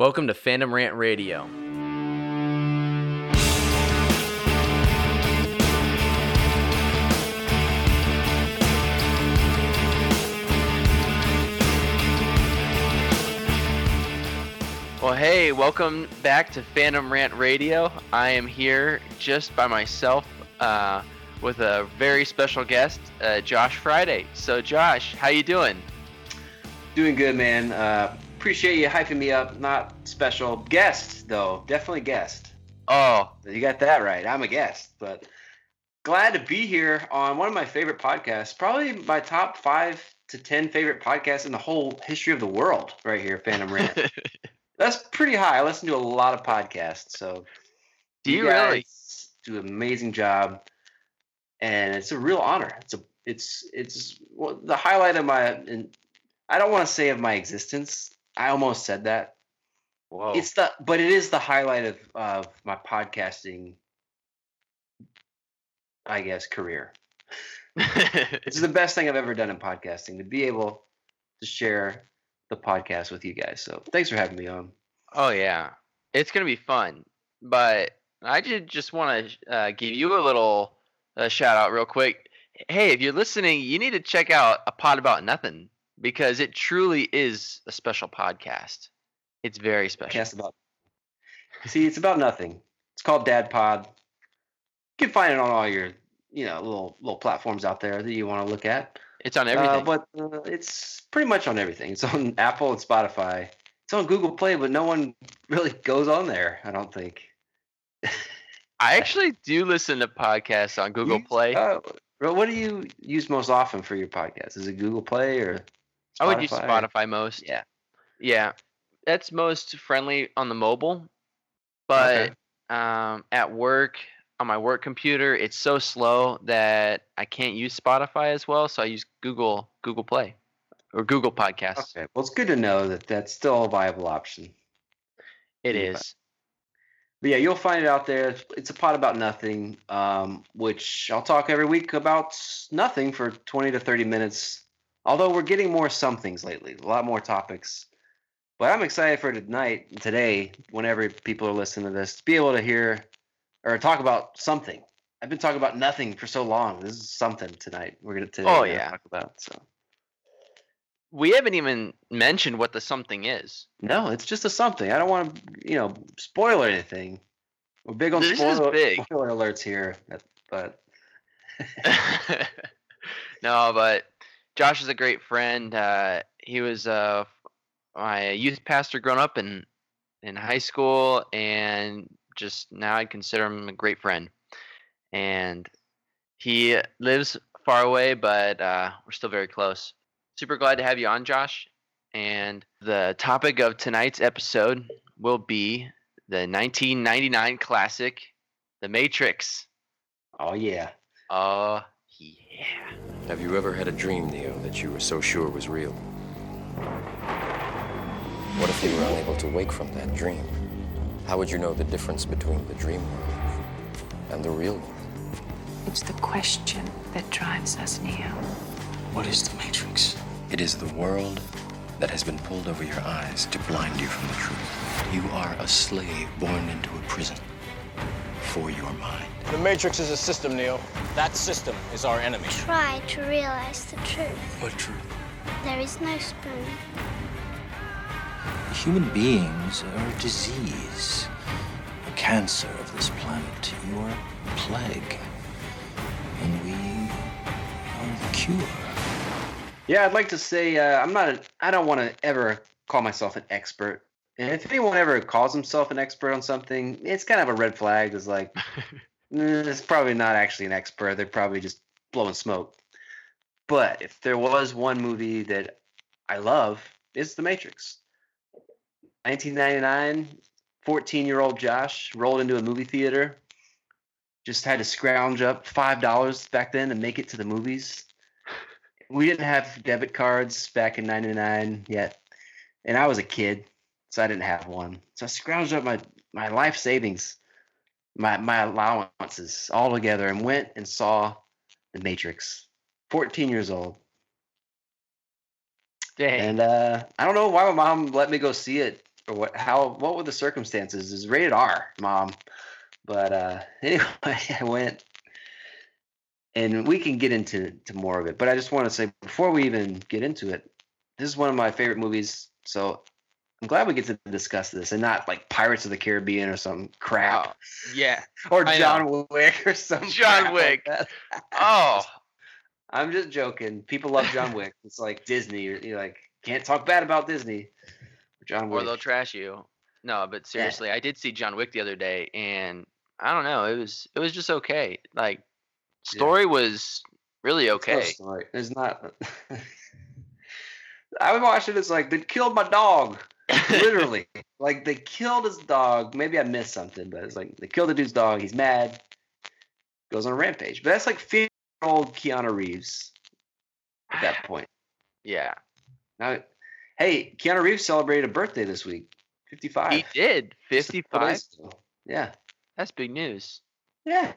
Welcome to Fandom Rant Radio. Well, hey, welcome back to Fandom Rant Radio. I am here just by myself uh, with a very special guest, uh, Josh Friday. So, Josh, how you doing? Doing good, man. Uh, appreciate you hyping me up. Not special guest though, definitely guest. Oh, You got that right. I'm a guest, but glad to be here on one of my favorite podcasts. Probably my top five to ten favorite podcasts in the whole history of the world. Right here, Fandom Rant. That's pretty high. I listen to a lot of podcasts, so do you guys really? do an amazing job, and it's a real honor. It's a it's it's well, the highlight of my. And I don't want to say of my existence. I almost said that. Whoa. It's the but it is the highlight of of my podcasting. I guess career. Is the best thing I've ever done in podcasting to be able to share the podcast with you guys. So thanks for having me on. oh yeah, it's gonna be fun. But I did just want to uh, give you a little uh, shout out real quick. Hey, if you're listening, you need to check out a pod about nothing because it truly is a special podcast. It's very special. Podcast about. See, it's about nothing. It's called Dad Pod. You can find it on all your you know little little platforms out there that you want to look at. It's on Uh, everything. but uh, it's pretty much on everything. It's on Apple and Spotify. It's on Google Play, but no one really goes on there. I don't think. I actually do listen to podcasts on Google You- Play. Uh, what do you use most often for your podcast? Is it Google Play or? I would use Spotify? Most. Yeah. Yeah, that's most friendly on the mobile, but um, at work on my work computer, it's so slow that I can't use Spotify as well. So I use Google Google Play or Google Podcasts. Okay. Well, it's good to know that that's still a viable option. It Yeah. is. But yeah, you'll find it out there. It's- It's a pot about nothing, um, which I'll talk every week about nothing for 20 to 30 minutes. Although we're getting more somethings lately, a lot more topics. But I'm excited for tonight, today, whenever people are listening to this, to be able to hear or talk about something. I've been talking about nothing for so long. This is something tonight. We're gonna today. Oh, yeah. talk about so. We haven't even mentioned what the something is. No, it's just a something. I don't want to, you know, spoil anything. We're big on This is spoiler, big. spoiler alerts here, but no, but Josh is a great friend. Uh, he was uh, my youth pastor growing up in in high school, and just now I consider him a great friend. And he lives far away, but uh, we're still very close. Super glad to have you on, Josh. And the topic of tonight's episode will be the 1999 classic, The Matrix. oh yeah. Oh, yeah. Have you ever had a dream, Neo, that you were so sure was real? What if you were unable to wake from that dream? How would you know the difference between the dream world and the real world? It's the question that drives us, Neo. What is the Matrix? It is the world that has been pulled over your eyes to blind you from the truth. You are a slave born into a prison for your mind. The Matrix is a system, Neo. That system is our enemy. Try to realize the truth. What truth? There is no spoon. Human beings are a disease, a cancer of this planet. You are a plague, and we are the cure. Yeah, I'd like to say uh, I'm not. A, I don't want to ever call myself an expert. And if anyone ever calls himself an expert on something, it's kind of a red flag. It's like, "Mm, it's probably not actually an expert. They're probably just blowing smoke. But if there was one movie that I love, it's The Matrix. 1999, 14 year old Josh rolled into a movie theater. Just had to scrounge up $5 back then to make it to the movies we didn't have debit cards back in 99 yet and i was a kid so i didn't have one so i scrounged up my my life savings my my allowances all together and went and saw the matrix 14 years old Dang. and uh i don't know why my mom let me go see it or what? How? What were the circumstances? Is rated R, mom. But uh, anyway, I went, and we can get into to more of it. But I just want to say before we even get into it, this is one of my favorite movies. So I'm glad we get to discuss this and not like Pirates of the Caribbean or some crap Oh, yeah. or John Wick or some John Wick. Like. Oh, I'm just joking. People love John Wick. It's like Disney. You're, you're like can't talk bad about Disney. John or Wick. they'll trash you. No, but seriously, I did see John Wick the other day, and I don't know. It was it was just okay. Like story was really It's no okay. story. It's not. I would watch it. It's like they killed my dog. Literally, like they killed his dog. Maybe I missed something, but it's like they killed the dude's dog. He's mad. Goes on a rampage. But that's like 50 year old Keanu Reeves at that point. yeah, Now, hey, Keanu Reeves celebrated a birthday this week. 55. he did Just a fifty couple five. days ago. Yeah. That's big news. Yeah.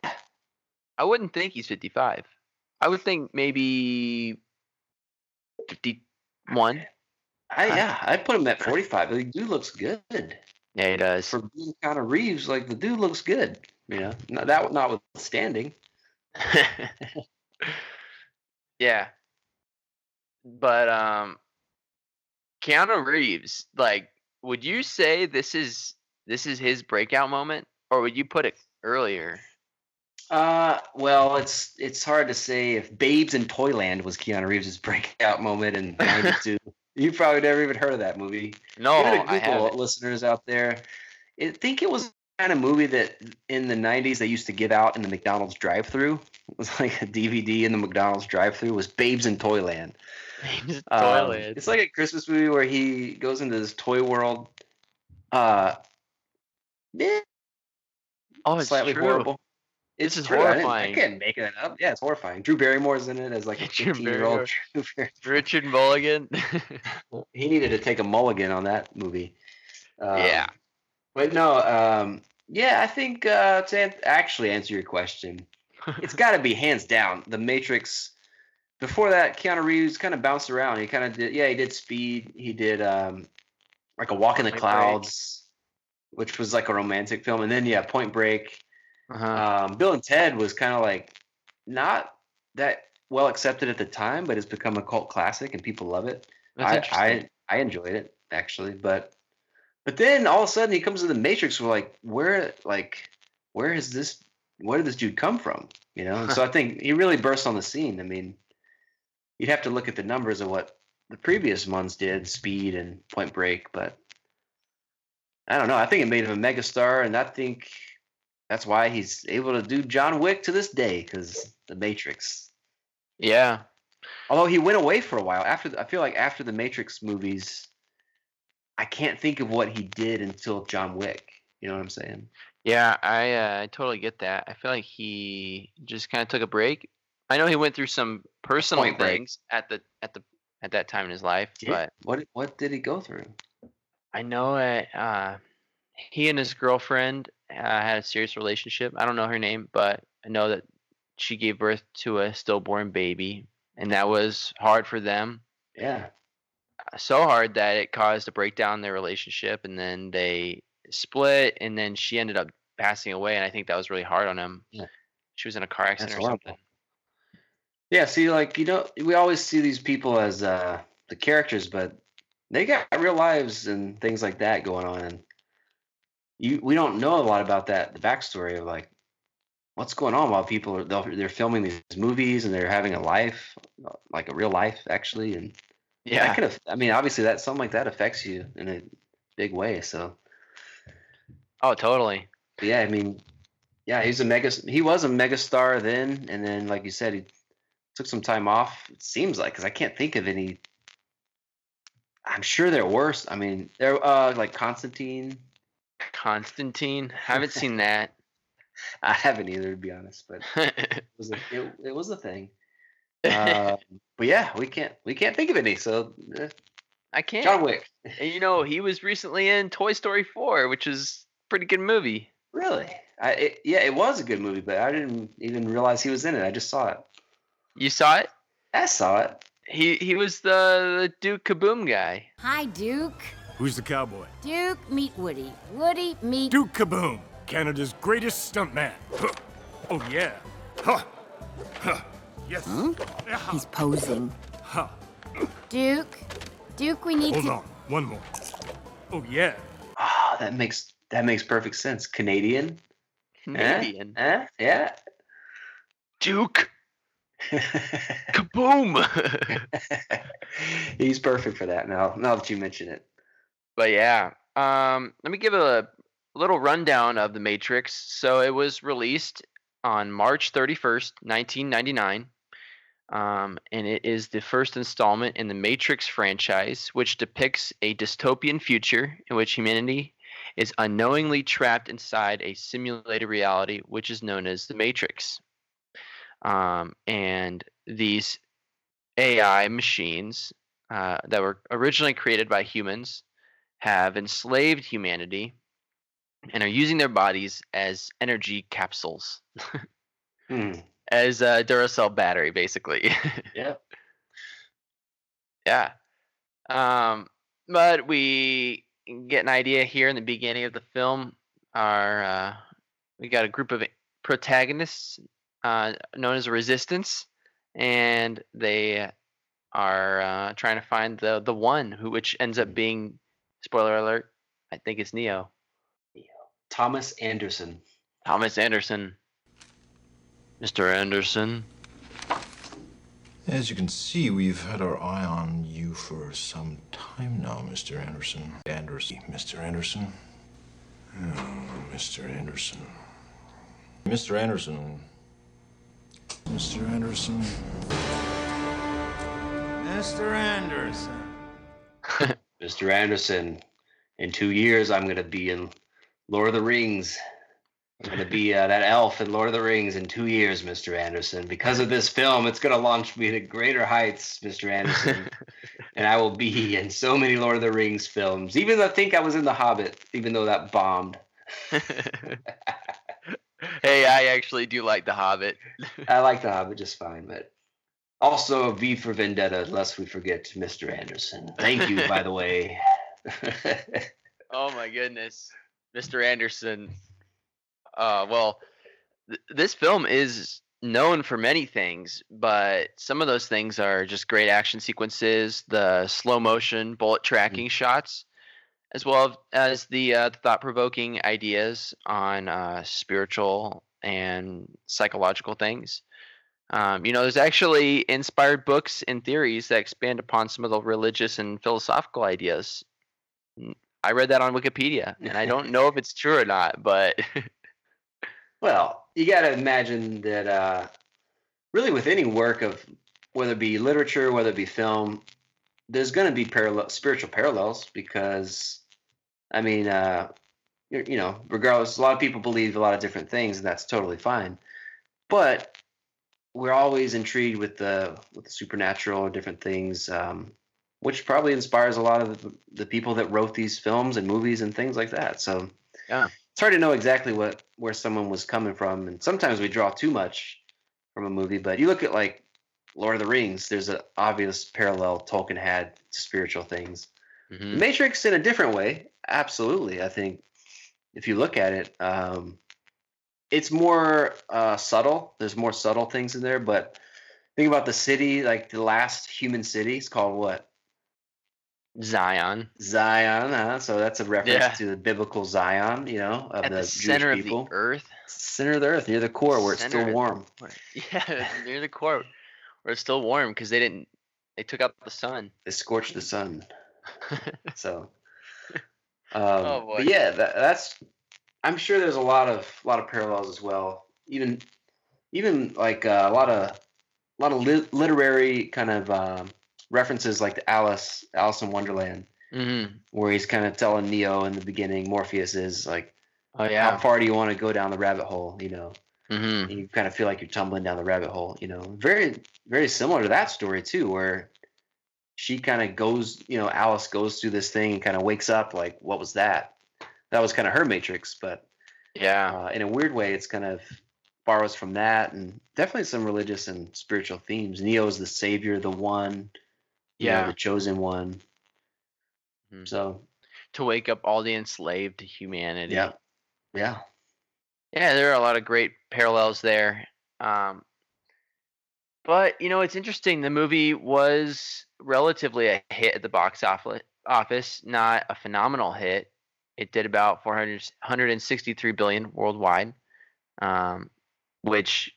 I wouldn't think he's fifty five. I would think maybe fifty one. I, yeah, I put him at 45. The dude looks good. Yeah, he does. For being Keanu Reeves, like the dude looks good. You know, not, that notwithstanding. yeah. But um Keanu Reeves, like, would you say this is this is his breakout moment? Or would you put it earlier? Uh, well, it's it's hard to say if Babes in Toyland was Keanu Reeves' breakout moment in '92. You probably never even heard of that movie. No, Give it a Oh, I Google, haven't. listeners out there. I think it was kind of movie that in the '90s they used to give out in the McDonald's drive-through. It was like a DVD in the McDonald's drive-through. Was Babes in Toyland. Name's Um, Toilet. it's like a Christmas movie where he goes into this toy world. Uh, oh, it's slightly true. horrible. This It's is true. I, I can't make it up. Yeah, it's horrifying. Drew Barrymore's in it as like a Drew 15 year old. Richard Mulligan. he needed to take a mulligan on that movie. Um, Yeah. But no, um, yeah, I think uh, to an- actually answer your question, it's got to be hands down The Matrix. Before that, Keanu Reeves kind of bounced around. He kind of did, yeah, he did Speed. He did um, like a Walk in the Point Break. Clouds, which was like a romantic film, and then yeah, Point Break. Uh-huh. Um, Bill and Ted was kind of like not that well accepted at the time, but it's become a cult classic and people love it. That's I. I I enjoyed it actually, but but then all of a sudden he comes to the Matrix. We're like, where like where is this? Where did this dude come from? You know. So I think he really burst on the scene. I mean, you'd have to look at the numbers of what the previous ones did, Speed and Point Break, but I don't know. I think it made him a megastar, and I think that's why he's able to do John Wick to this day because the Matrix. yeah. Although he went away for a while after, the, I feel like after the Matrix movies, I can't think of what he did until John Wick. You know what I'm saying? Yeah, I uh, I totally get that. I feel like he just kind of took a break. I know he went through some personal Point Break. things at the at the at that time in his life, but what what did he go through? I know uh, uh, he and his girlfriend uh, had a serious relationship. I don't know her name, but I know that she gave birth to a stillborn baby, and that was hard for them. Yeah, So hard that it caused a breakdown in their relationship, and then they split, and then she ended up passing away, and I think that was really hard on him. Yeah. She was in a car accident That's or horrible. something. yeah. See, like you know, we always see these people as uh, the characters, but they got real lives and things like that going on, and you we don't know a lot about that. The backstory of like what's going on while people are they're filming these movies and they're having a life, uh, like a real life actually, and Yeah, that could have. I mean, obviously, that something like that affects you in a big way. So, oh, totally. but yeah, I mean, yeah, he's a mega. He was a mega star then, and then, like you said, he took some time off. It seems like because I can't think of any. I'm sure there were. i mean, there uh like Constantine. Constantine, haven't seen that. I haven't either, to be honest, but it was a, it, it was a thing. Uh, but yeah, we can't we can't think of any. So, eh, I can't. John Wick, And you know, he was recently in Toy Story 4, which is a pretty good movie. really? I it, yeah, it was a good movie, but I didn't even realize he was in it. I just saw it. You saw it? I saw it. He he was the, the Duke Kaboom guy. Hi, Duke. Who's the cowboy? Duke, meet Woody. Woody, meet. Duke Kaboom, Canada's greatest stuntman. Huh. Oh, yeah. Huh. Huh. Yes. Yeah. He's posing. Huh. Duke, Duke, we need Hold to. on. One more. Oh, yeah. Ah, that makes that makes perfect sense. Canadian. Canadian. Eh? Eh? Yeah. Duke. Kaboom. He's perfect for that. Now, now that you mention it. But yeah, um, let me give a little rundown of the Matrix. So it was released on March 31st, 1999. Um, and it is the first installment in the Matrix franchise, which depicts a dystopian future in which humanity is unknowingly trapped inside a simulated reality, which is known as the Matrix. Um, and these AI machines uh, that were originally created by humans have enslaved humanity and are using their bodies as energy capsules, Hmm. as a Duracell battery, basically. Yeah. yeah. Um, but we get an idea here in the beginning of the film. Our uh, we got a group of protagonists uh, known as Resistance, and they are uh, trying to find the the one who which ends up being spoiler alert. I think it's Neo. Neo. Thomas Anderson. Thomas Anderson. Mr. Anderson. As you can see, we've had our eye on you for some time now, Mr. Anderson. Anderson. Mr. Anderson. Oh, Mr. Anderson. Mr. Anderson. Mr. Anderson. Mr. Anderson. Mr. Anderson. In two years, I'm gonna be in Lord of the Rings. I'm gonna be uh, that elf in Lord of the Rings in two years, Mr. Anderson. Because of this film, it's gonna launch me to greater heights, Mr. Anderson. and I will be in so many Lord of the Rings films. Even though I think I was in The Hobbit, even though that bombed. hey, I actually do like The Hobbit. I like The Hobbit just fine, but also V for Vendetta, lest we forget Mr. Anderson. Thank you, by the way. Oh my goodness, Mr. Anderson. Uh, well, th- this film is known for many things, but some of those things are just great action sequences, the slow motion bullet tracking shots, as well as the uh, thought-provoking ideas on uh, spiritual and psychological things. Um, you know, there's actually inspired books and theories that expand upon some of the religious and philosophical ideas. I read that on Wikipedia, and I don't know if it's true or not, but Well, you got to imagine that uh, really with any work of whether it be literature, whether it be film, there's going to be parallel spiritual parallels because I mean, uh, you you know, regardless, a lot of people believe a lot of different things, and that's totally fine. But we're always intrigued with the with the supernatural or different things, um, which probably inspires a lot of the, the people that wrote these films and movies and things like that. So yeah, it's hard to know exactly what where someone was coming from, and sometimes we draw too much from a movie. But you look at like Lord of the Rings, there's an obvious parallel Tolkien had to spiritual things. Mhm. Matrix in a different way, absolutely. I think if you look at it, um, it's more uh, subtle. There's more subtle things in there, but think about the city, like the last human city is called what? Zion Zion. Huh? So that's a reference Yeah. to the biblical Zion, you know, of at the, the, Jewish center of people. the earth. Center of the earth, near the core, where it's still warm. Yeah, near the core, where it's still warm because they didn't. They took out the sun. They scorched the sun. So, um, Oh, boy. but yeah, that, that's. I'm sure there's a lot of lot of parallels as well. Even, even like uh, a lot of, a lot of lit- literary kind of um, references, like the Alice Alice in Wonderland, hmm where he's kind of telling Neo in the beginning, Morpheus is like, Oh yeah, how far do you want to go down the rabbit hole? You know, hmm and you kind of feel like you're tumbling down the rabbit hole. You know, very very similar to that story too, where she kind of goes, you know, Alice goes through this thing and kind of wakes up like, what was that? That was kind of her matrix, but Yeah. uh, in a weird way, it's kind of borrows from that and definitely some religious and spiritual themes. Neo is the savior, the one, you know, Yeah. the chosen one. Mhm. So to wake up all the enslaved humanity. Yeah. Yeah. Yeah, there are a lot of great parallels there. Um, but you know, it's interesting. The movie was relatively a hit at the box office, office not a phenomenal hit. It did about 400, 163 billion worldwide, um, which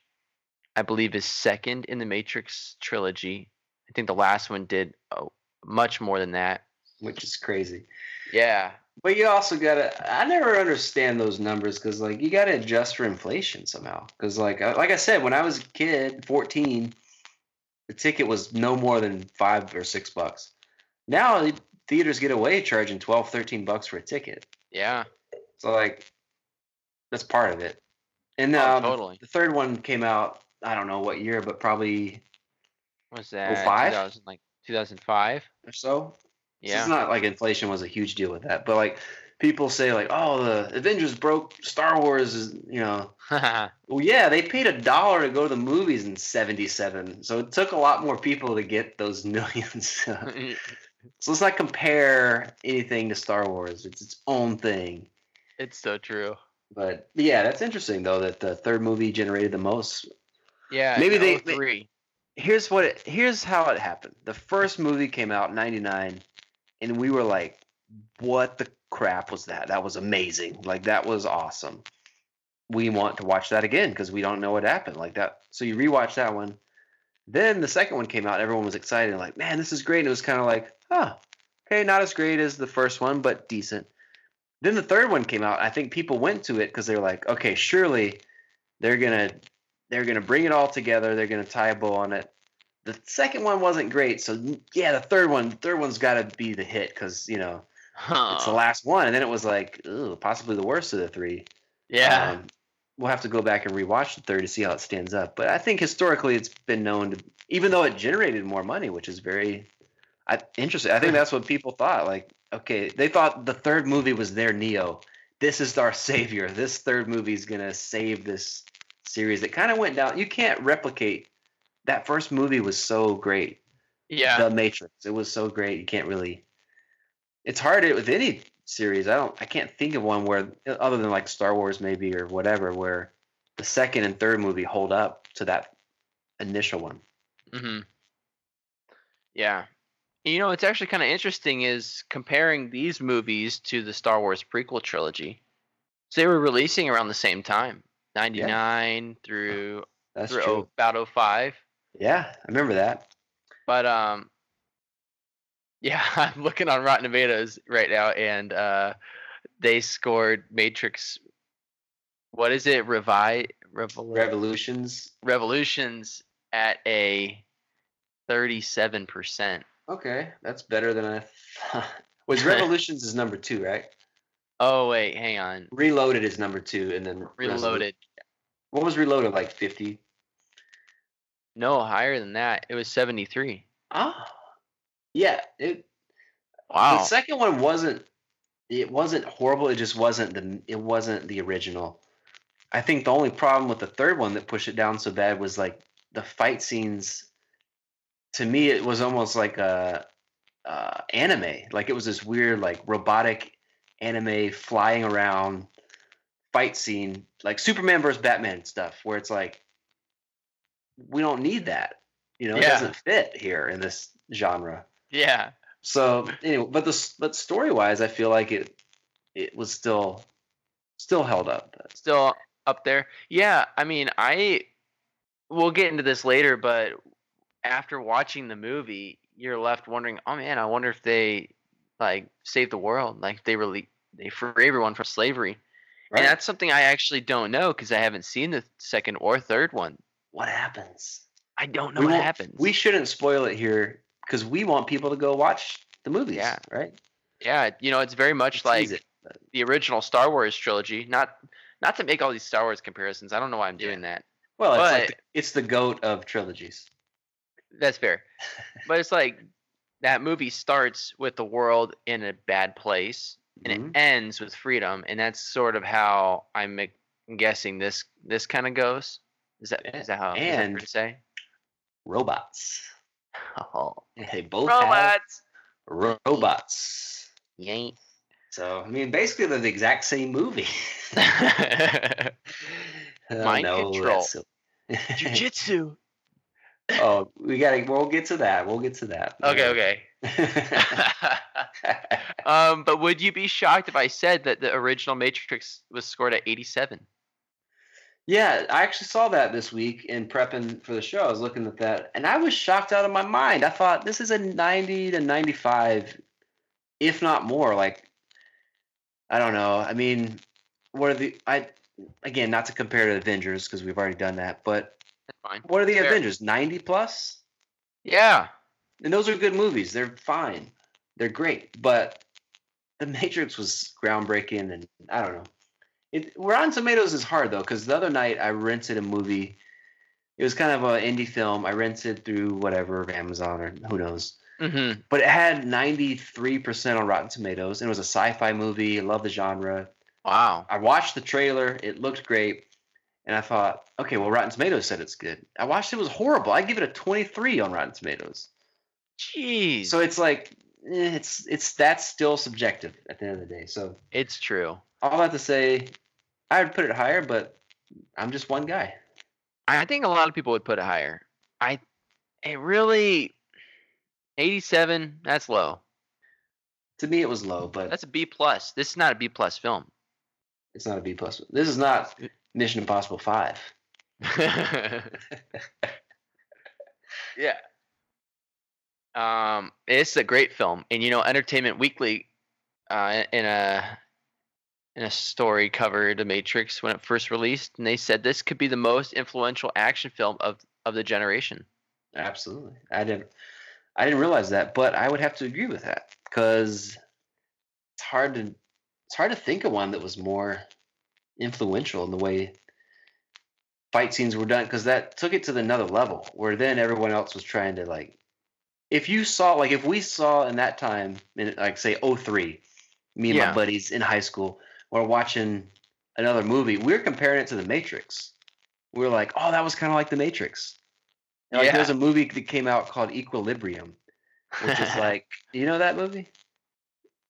I believe is second in the Matrix trilogy. I think the last one did oh, much more than that. Which is crazy. Yeah, But you also gotta. I never understand those numbers because like you gotta adjust for inflation somehow. Because like I- like I said, when I was a kid, fourteen, the ticket was no more than five or six bucks. Now theaters get away charging 12, 13 bucks for a ticket. yeah, So like that's part of it. And Oh, um, totally. the third one came out. I don't know what year, but probably was that 05? 2000, like 2005? or so. So Yeah, it's not like inflation was a huge deal with that, but like people say like, oh, the Avengers broke Star Wars is you know. Well, yeah, they paid a dollar to go to the movies in '77, so it took a lot more people to get those millions. so let's not compare anything to Star Wars; it's its own thing. it's so true. But yeah, that's interesting though that the third movie generated the most. Yeah, Maybe they- they- 03. Here's what it, here's how it happened. The first movie came out in '99, and we were like, "What the crap was that? That was amazing! Like that was awesome." We want to watch that again because we don't know what happened like that. So you rewatch that one. Then the second one came out. Everyone was excited, and like, "Man, this is great!" And it was kind of like, "Huh, okay, not as great as the first one, but decent." Then the third one came out. I think people went to it because they're like, "Okay, surely they're gonna they're gonna bring it all together. They're gonna tie a bow on it." The second one wasn't great, so yeah, the third one, third one's got to be the hit because you know it's the last one, and then it was like, ooh, possibly the worst of the three. yeah, Um, we'll have to go back and rewatch the third to see how it stands up. But I think historically, it's been known to, even though it generated more money, which is very I, interesting. I think that's what people thought. Like, okay, they thought the third movie was their Neo. This is our savior. This third movie is gonna save this series. That kind of went down. You can't replicate. That first movie was so great. yeah. The Matrix. It was so great. You can't really. It's hard with any series. I don't. I can't think of one where, other than like Star Wars maybe or whatever, where the second and third movie hold up to that initial one. hmm Yeah. You know, it's actually kind of interesting is comparing these movies to the Star Wars prequel trilogy. So they were releasing around the same time, 99 through, That's through true. about 05. Yeah, I remember that. But um yeah, I'm looking on Rotten Tomatoes right now and uh they scored Matrix what is it? Revi Revol- Revolutions. Revolutions at a 37%. Okay, that's better than I. thought. Was Revolutions is number two, right? Oh wait, hang on. Reloaded is number two, and then Reloaded. What was Reloaded like? Fifty. No, higher than that. It was 73. Oh, yeah. It, Wow. The second one wasn't. It wasn't horrible. It just wasn't the. It wasn't the original. I think the only problem with the third one that pushed it down so bad was like the fight scenes. To me, it was almost like a, uh, anime. Like it was this weird, like robotic anime flying around fight scene, like Superman versus Batman stuff, where it's like we don't need that. You know, it Yeah. doesn't fit here in this genre. Yeah. So anyway, but the but story wise, I feel like it it was still still held up. Still up there. Yeah, I mean, I we'll get into this later, but after watching the movie, you're left wondering, "Oh man, I wonder if they like saved the world, like they really they free everyone from slavery." Right? And that's something I actually don't know because I haven't seen the second or third one. what happens? I don't know We what happens. We shouldn't spoil it here because we want people to go watch the movies. Yeah. Right. yeah, you know, it's very much We'll like the original Star Wars trilogy. Not not to make all these Star Wars comparisons. I don't know why I'm doing that. Well, it's like the, it's the goat of trilogies. That's fair. but it's like that movie starts with the world in a bad place and Mhm. it ends with freedom, and that's sort of how I'm guessing this this kind of goes. Is that is that how is that And- say? Robots. Oh, They both have robots. robots. Yank. So I mean, basically they're the exact same movie. Oh, Mind no, control. that's silly. Jujitsu. oh, we gotta. We'll get to that. We'll get to that. Okay, okay. um, but would you be shocked if I said that the original Matrix was scored at 87? Yeah, I actually saw that this week in prepping for the show. I was looking at that, and I was shocked out of my mind. I thought this is a 90 to 95, if not more. Like, I don't know. I mean, what are the I again not to compare to Avengers because we've already done that, but fine. what are the Fair. Avengers? 90 plus, Yeah. and those are good movies. They're fine. They're great, but the Matrix was groundbreaking, and I don't know. It, Rotten Tomatoes is hard though, because the other night I rented a movie. It was kind of an indie film. I rented through whatever Amazon or who knows, Mm-hmm. but it had ninety three percent on Rotten Tomatoes. And it was a sci-fi movie. I love the genre. Wow. I watched the trailer. It looked great, and I thought, okay, well, Rotten Tomatoes said it's good. I watched it. It was horrible. I give it a twenty three on Rotten Tomatoes. Jeez. So it's like eh, it's it's that's still subjective at the end of the day. So it's true. all that to say, I would put it higher, but I'm just one guy. I think a lot of people would put it higher. I, it really, 87. That's low. To me, it was low, but That's a B plus. This is not a B plus film. it's not a B plus. This is not Mission Impossible Five. yeah. Um, it's a great film, and you know, Entertainment Weekly, uh, in a in a story covered The Matrix when it first released, and they said this could be the most influential action film of of the generation. Absolutely, I didn't. I didn't realize that, but I would have to agree with that because it's hard to it's hard to think of one that was more influential in the way fight scenes were done because that took it to another level where then everyone else was trying to like if you saw like if we saw in that time in like say 03 me and Yeah. my buddies in high school were watching another movie we're comparing it to the matrix We're like oh that was kind of like the matrix and, like Yeah. there's a movie that came out called equilibrium which is like you know that movie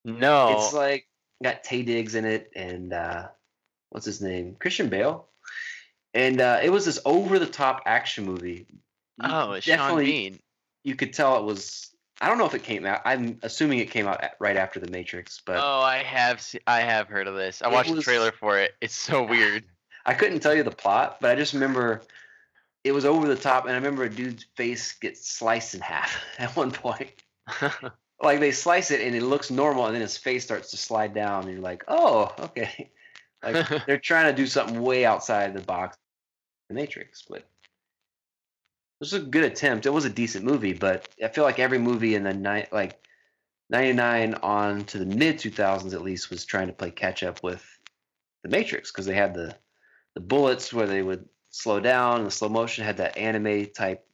No, it's like got Taye Diggs in it and uh what's his name? Christian Bale. And uh it was this over the top action movie. You oh, it's Sean Bean. You could tell it was I don't know if it came out. I'm assuming it came out right after The Matrix, but Oh, I have se- I have heard of this. I watched was- the trailer for it. It's so weird. I couldn't tell you the plot, but I just remember it was over the top and I remember a dude's face gets sliced in half at one point. like they slice it and it looks normal and then his face starts to slide down and you're like oh okay like they're trying to do something way outside the box the matrix but was a good attempt it was a decent movie but i feel like every movie in the night like 99 on to the mid 2000s at least was trying to play catch up with the matrix because they had the the bullets where they would slow down and the slow motion had that anime type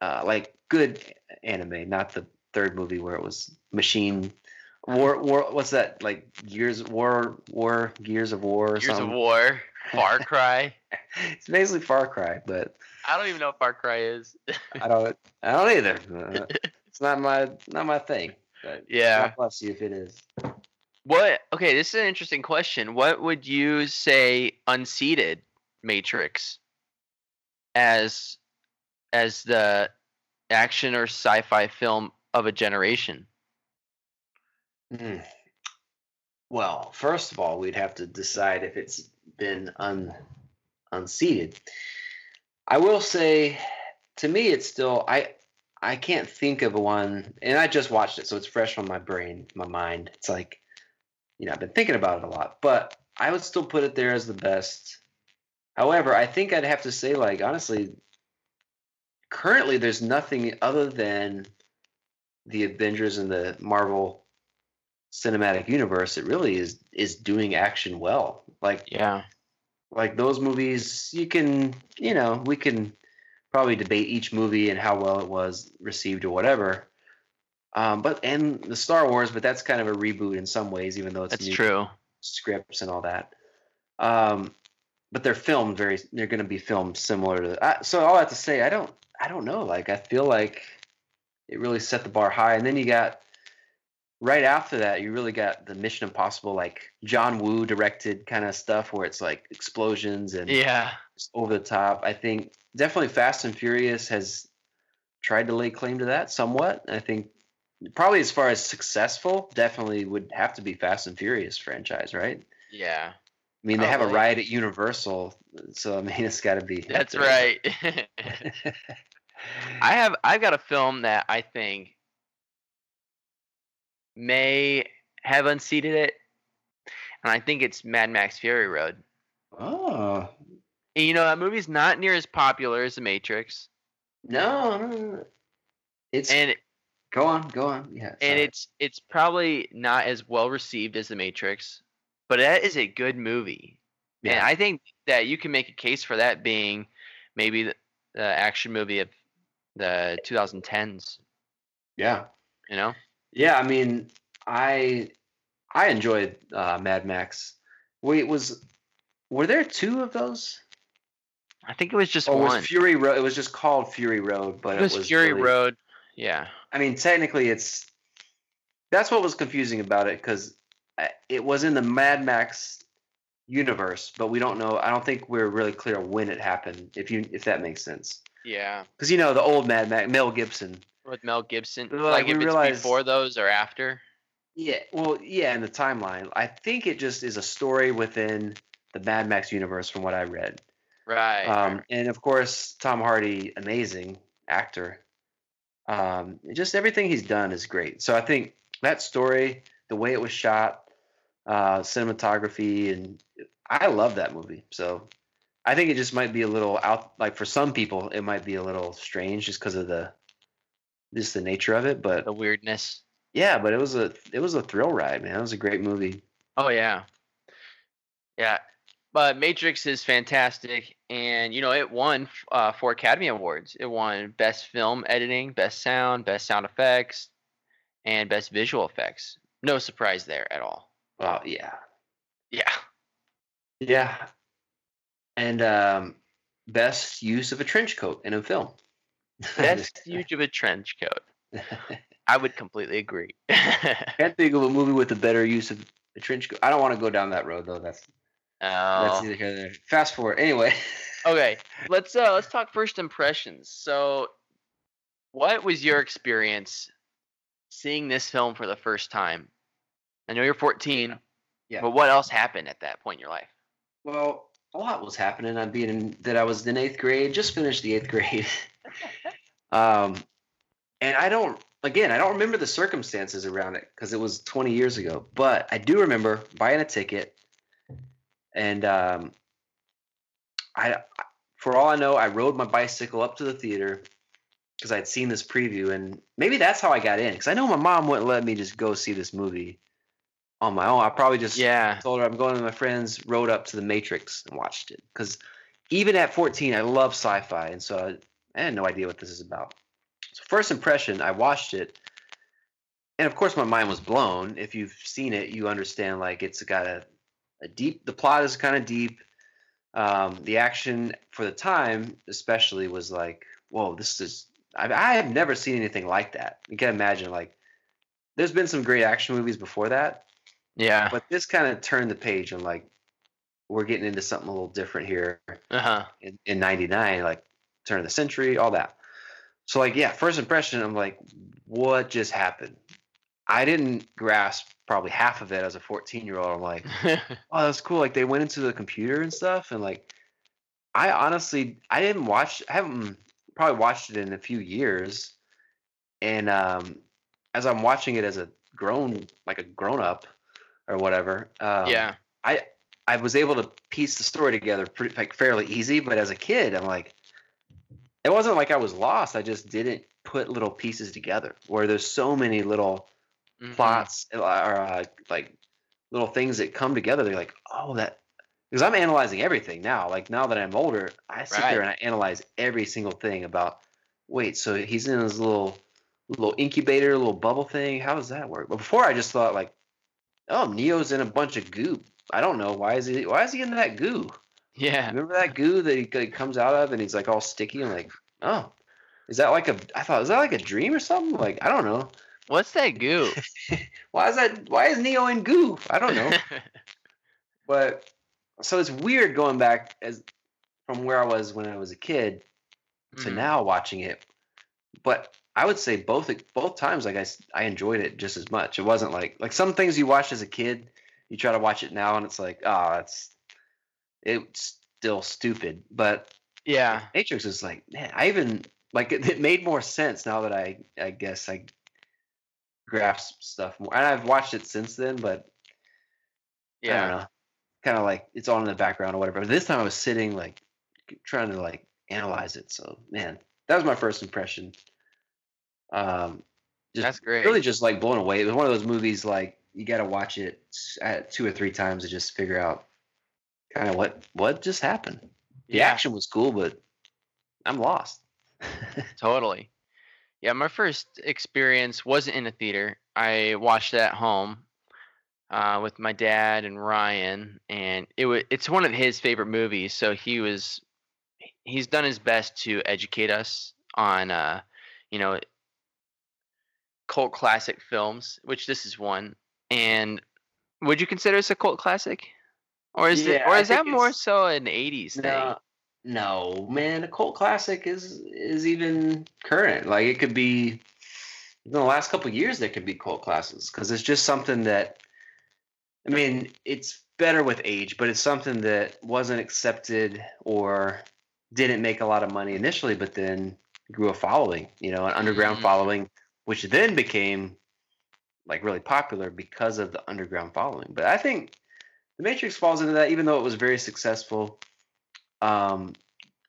uh, like good anime not the third movie where it was machine war war what's that like gears war war gears of war or Gears of War, Far Cry. it's basically far cry but I don't even know what Far Cry is. i don't i don't either Uh, it's not my not my thing but Yeah. God bless you if it is What? Okay, this is an interesting question. What would you say unseated Matrix as as the action or sci-fi film of a generation? Hmm. Well, first of all, we'd have to decide if it's been un unseated. I will say, to me, it's still I I can't think of one, and I just watched it, so it's fresh on my brain, my mind. It's like, you know, I've been thinking about it a lot, but I would still put it there as the best. However, I think I'd have to say, like, honestly, currently there's nothing other than the Avengers and the Marvel cinematic universe it really is is doing action well like Yeah. Like those movies you can you know we can probably debate each movie and how well it was received or whatever. Um but and the star wars but that's kind of a reboot in some ways even though it's That's new true. scripts and all that. Um but they're filmed very they're going to be filmed similar to I, so all I have to say i don't i don't know. Like i feel like it really set the bar high. And then you got right after that, you really got the Mission Impossible, like John Woo directed kind of stuff, where it's like explosions and Yeah. over the top. I think definitely Fast and Furious has tried to lay claim to that somewhat. I think probably as far as successful, definitely would have to be Fast and Furious franchise, right? Yeah. I mean, they have a ride at Universal, so I mean, it's got to be. That's right. I have I've got a film that I think may have unseated it, and I think it's Mad Max Fury Road. Oh And, you know that movie's not near as popular as The Matrix, no, no, no. it's and it- go on, go on. Yeah, and sorry. it's it's probably not as well received as The Matrix, but that is a good movie. And Yeah. I think that you can make a case for that being maybe the, the action movie of the 2010s. yeah, You know? Yeah. I mean, I I enjoyed uh, Mad Max. Wait, was were there two of those? I think it was just Or one. was Fury Road? It was just called Fury Road, but it was, Fury really- Road. Yeah. I mean, technically, it's that's what was confusing about it because it was in the Mad Max universe, but we don't know. I don't think we're really clear when it happened. If you if that makes sense, Yeah. because you know the old Mad Max, Mel Gibson. With Mel Gibson. Like, Like, if it's before those or after. Yeah, well, yeah, in the timeline, I think it just is a story within the Mad Max universe, from what I read. Right. Um, and of course, Tom Hardy, amazing actor. Um, just everything he's done is great. So I think that story, the way it was shot, uh, cinematography, and I love that movie. So I think it just might be a little out. Like for some people, it might be a little strange just because of the just the nature of it. But the weirdness. yeah, but it was a it was a thrill ride, man. It was a great movie. Oh yeah. Yeah. But Matrix is fantastic, and you know it won uh, four Academy Awards. It won Best Film Editing, Best Sound, Best Sound Effects, and Best Visual Effects. No surprise there at all. Oh yeah, Yeah. Yeah. And um, best use of a trench coat in a film. Best use of a trench coat. I would completely agree. Can't think of a movie with a better use of a trench coat. I don't want to go down that road though. That's that's Oh. nor there. Fast forward. Anyway. okay let's uh let's talk first impressions so what was your experience seeing this film for the first time i know you're 14 Yeah. but what else happened at that point in your life Well, a lot was happening. I'm being in, that I was in eighth grade, just finished the eighth grade. Um, and I don't, again, I don't remember the circumstances around it because it was 20 years ago. But I do remember buying a ticket, and um, I, for all I know, I rode my bicycle up to the theater because I'd seen this preview, and maybe that's how I got in. Because I know my mom wouldn't let me just go see this movie on my own. I probably just yeah told her I'm going with my friends, rode up to the Matrix and watched it. Because even at 14, I love sci-fi, and so I, had no idea what this is about. So first impression, I watched it, and of course my mind was blown. If you've seen it, you understand like it's got a, a deep. The plot is kind of deep. Um, the action for the time, especially, was like, whoa, this is. I, I have never seen anything like that. You can imagine like. There's been some great action movies before that, yeah but this kind of turned the page and like we're getting into something a little different here uh-huh in, in 99 like turn of the century all that. So like yeah first impression i'm like what just happened? I didn't grasp probably half of it as a 14 year old i'm like oh that's cool. Like they went into the computer and stuff and like i honestly i didn't watch i haven't probably watched it in a few years. And um as i'm watching it as a grown like a grown up or whatever um, yeah. I I was able to piece the story together pretty like fairly easy, but as a kid, I'm like, it wasn't like I was lost. I just didn't put little pieces together. Where there's so many little Mhm. plots or uh, like little things that come together. They're like, oh, that because I'm analyzing everything now. Like now that I'm older, I sit there and I analyze every single thing about. Wait, so he's in his little little incubator, little bubble thing. How does that work? But before, I just thought like, oh, Neo's in a bunch of goo. I don't know why is he why is he in that goo? Yeah Remember that goo that he, he comes out of and he's like all sticky and like, oh, is that like a? I thought is that like a dream or something? Like I don't know. What's that goo? why is that? Why is Neo in goo? I don't know. but so it's weird going back as from where I was when I was a kid to Mhm. now watching it. But I would say both both times, like I, I enjoyed it just as much. It wasn't like like some things you watched as a kid, you try to watch it now, and it's like, oh, it's it's still stupid. But Yeah. Matrix is like, man, I even like it, it made more sense now that I I guess I grasp stuff more. And I've watched it since then, but yeah, I don't know. Kind of like it's on in the background or whatever. But this time I was sitting like trying to like analyze it. So man, that was my first impression. Um, just That's great. really just like blown away. It was one of those movies like you got to watch it at two or three times to just figure out kind of what what just happened. The Yeah. action was cool, but I'm lost. Totally. Yeah, my first experience wasn't in a theater. I watched it at home uh, with my dad and Ryan, and it was it's one of his favorite movies. So he was he's done his best to educate us on uh, you know cult classic films, which this is one. And would you consider this a cult classic, or is it or is that more so an '80s thing? No, no, man, a cult classic is is even current. Like it could be in the last couple of years there could be cult classes because it's just something that I mean, it's better with age, but it's something that wasn't accepted or didn't make a lot of money initially, but then grew a following, you know, an underground Mhm. following, which then became like really popular because of the underground following. But I think the Matrix falls into that, even though it was very successful um,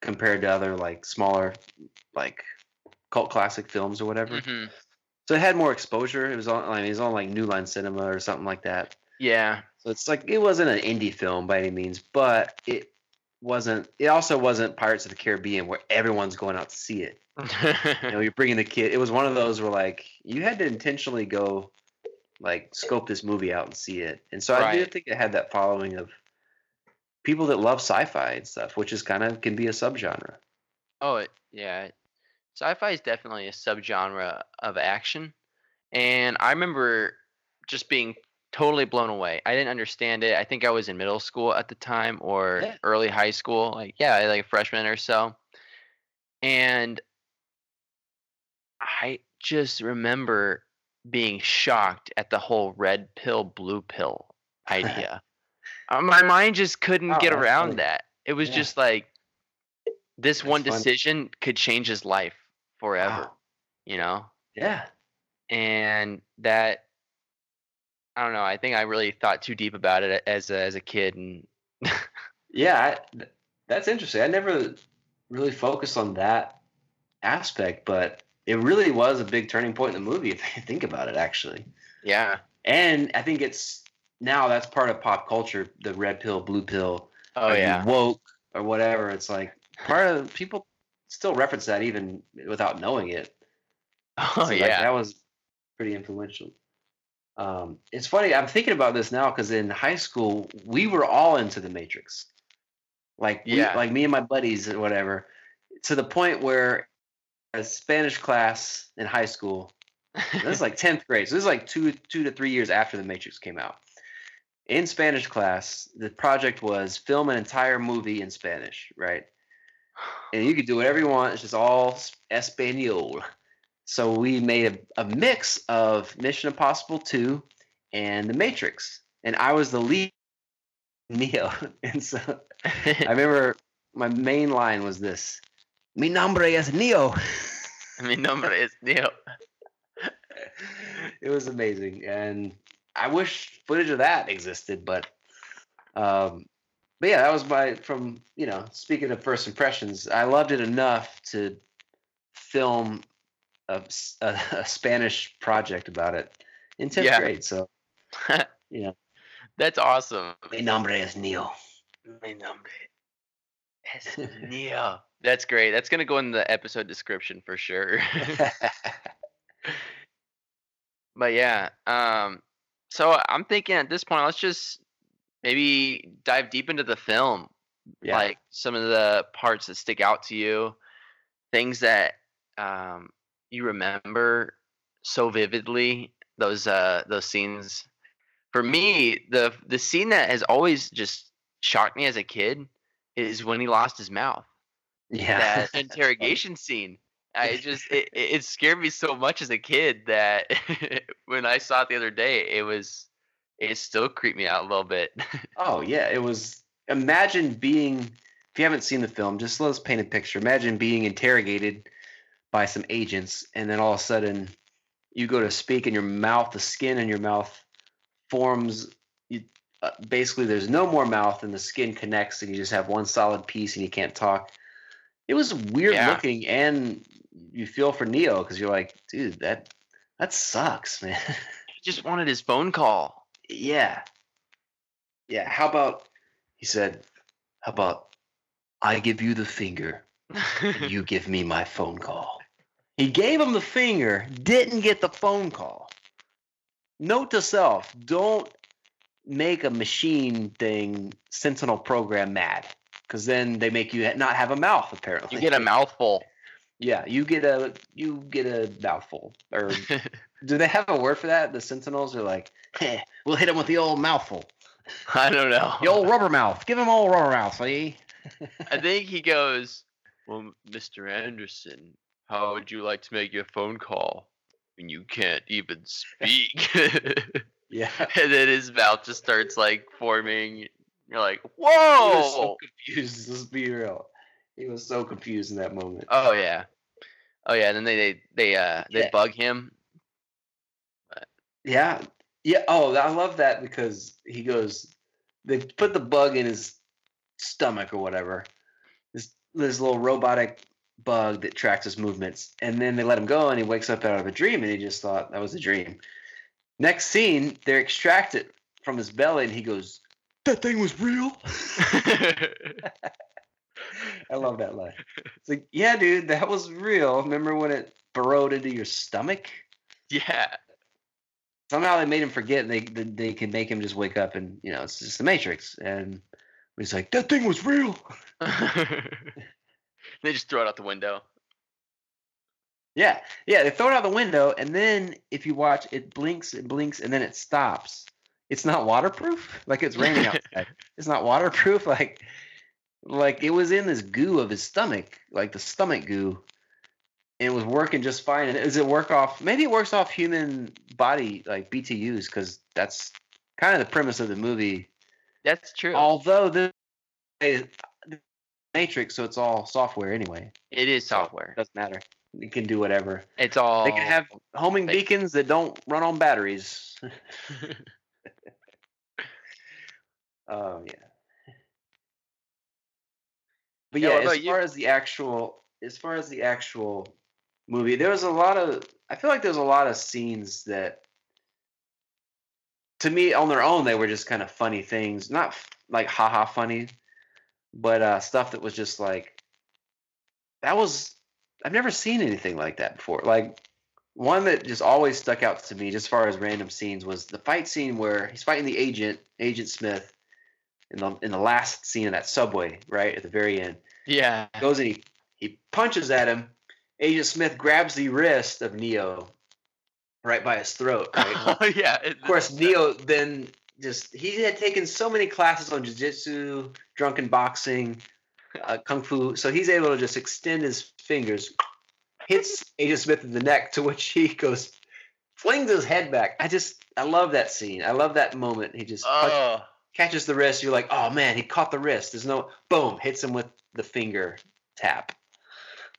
compared to other like smaller, like cult classic films or whatever. Mhm. So it had more exposure. It was on, I mean, it was on like New Line Cinema or something like that. Yeah. So it's like it wasn't an indie film by any means, but it wasn't. It also wasn't Pirates of the Caribbean where everyone's going out to see it. You know, you're bringing the kid. It was one of those where like you had to intentionally go, like scope this movie out and see it. And so I do Right. think it had that following of people that love sci-fi and stuff, which is kind of can be a subgenre. Oh, it, yeah. Sci-fi is definitely a subgenre of action, and I remember just being totally blown away. I didn't understand it. I think I was in middle school at the time or Yeah. early high school, like yeah, like a freshman or so. And I just remember being shocked at the whole red pill, blue pill idea. Uh, my mind just couldn't Oh, get around that. It was Yeah. just like this one That's funny. decision could change his life forever, Wow. you know? Yeah. And that I don't know, I think I really thought too deep about it as a, as a kid and Yeah, I, that's interesting. I never really focused on that aspect, but it really was a big turning point in the movie if you think about it, actually. yeah. And I think it's now that's part of pop culture, the red pill, blue pill, Oh yeah. woke or whatever. It's like part of people still reference that even without knowing it. Oh So, like, yeah. that was pretty influential. Um, it's funny. I'm thinking about this now because in high school we were all into the Matrix, like we- Yeah. like me and my buddies or whatever, to the point where a Spanish class in high school. This is like tenth grade, so this is like two two to three years after the Matrix came out. In Spanish class, the project was film an entire movie in Spanish, right? And you could do whatever you want. It's just all Espanol. So we made a, a mix of Mission Impossible 2 and The Matrix. And I was the lead Neo. And so I remember my main line was this Mi nombre es Neo. Mi nombre es Neo. it was amazing. And I wish footage of that existed, but um but yeah, that was my from you know, speaking of first impressions, I loved it enough to film a a Spanish project about it in 10th Yeah. grade. So, you know, That's awesome. mi nombre es Neo. Mi nombre es Neo. That's great. That's gonna go in the episode description for sure. but yeah, um, so I'm thinking at this point, let's just maybe dive deep into the film, yeah. like some of the parts that stick out to you, things that um, you remember so vividly. Those uh those scenes. For me, the the scene that has always just shocked me as a kid is when he lost his mouth. Yeah. That interrogation scene. I just it, it scared me so much as a kid that when I saw it the other day, it was it still creeped me out a little bit. Oh yeah, it was. Imagine being. If you haven't seen the film, just let's paint a picture. Imagine being interrogated by some agents, and then all of a sudden, you go to speak, and your mouth, the skin in your mouth, forms. You, uh, basically, there's no more mouth, and the skin connects, and you just have one solid piece, and you can't talk. It was weird Yeah. looking, and you feel for Neo because you're like, dude, that that sucks, man. he just wanted his phone call. yeah. Yeah. How about he said, How about I give you the finger you give me my phone call? He gave him the finger, didn't get the phone call. Note to self, don't make a machine thing Sentinel program mad. Because then they make you not have a mouth, apparently. you get a mouthful. Yeah, you get a you get a mouthful. Or do they have a word for that? The Sentinels are like, "Heh, we'll hit him with the old mouthful. I don't know. The old rubber mouth. Give him old rubber mouth, see? I think he goes, Well, Mr. Anderson, how would you like to make your phone call when you can't even speak? Yeah. and then his mouth just starts like forming. You're like, whoa! He was so confused. Let's be real. He was so confused in that moment. Oh yeah. Oh yeah, and then they they they uh they Yeah. bug him. Yeah. Yeah. Oh, I love that because he goes, they put the bug in his stomach or whatever. This this little robotic bug that tracks his movements. And then they let him go and he wakes up out of a dream and he just thought that was a dream. Next scene, they're extracted from his belly and he goes, That thing was real. I love that line. It's like, yeah, dude, that was real. Remember when it burrowed into your stomach? yeah. somehow they made him forget and they they they can make him just wake up and you know it's just the matrix and he's like that thing was real they just throw it out the window. yeah yeah they throw it out the window and then if you watch it blinks it blinks and then it stops it's not waterproof like it's raining outside it's not waterproof like like it was in this goo of his stomach like the stomach goo and it was working just fine and does it work off maybe it works off human body like btus because that's kind of the premise of the movie That's true. Although the Matrix, so it's all software anyway. it is So software. It doesn't matter. You can do whatever. It's all They can have homing beacons that don't run on batteries. Oh yeah. But Yeah, yeah, as about you? far as the actual, as far as the actual movie, there was a lot of. I feel like there's a lot of scenes that, to me, on their own, they were just kind of funny things. Not f- like haha funny, but uh, stuff that was just like. That was. I've never seen anything like that before. Like one that just always stuck out to me, just as far as random scenes, was the fight scene where he's fighting the agent, Agent Smith, in the in the last scene of that subway, right at the very end. yeah. Goes and he he punches at him. Agent Smith grabs the wrist of Neo, right by his throat. Right? Oh yeah. of course, Neo then just he had taken so many classes on jiu-jitsu, drunken boxing, uh, kung fu, so he's able to just extend his fingers, hits Agent Smith in the neck, to which he goes, flings his head back. I just I love that scene. I love that moment. He just Oh. Catches the wrist. You're like, oh man, he caught the wrist. There's no boom, hits him with the finger tap.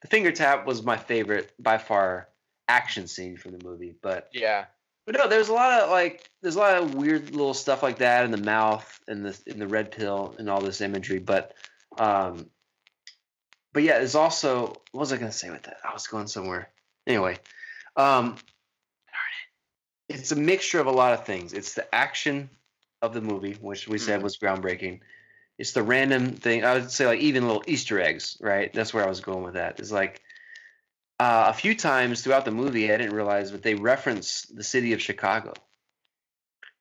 The finger tap was my favorite by far action scene from the movie, but Yeah. but no, there's a lot of like there's a lot of weird little stuff like that in the mouth and the in the red pill and all this imagery, but um but yeah, there's also what was I gonna say with that? I was going somewhere. Anyway, um it's a mixture of a lot of things. It's the action of the movie, which we said Mhm. was groundbreaking. It's the random thing. I would say like even little Easter eggs, right? That's where I was going with that. It's like uh, a few times throughout the movie, I didn't realize, but they reference the city of Chicago,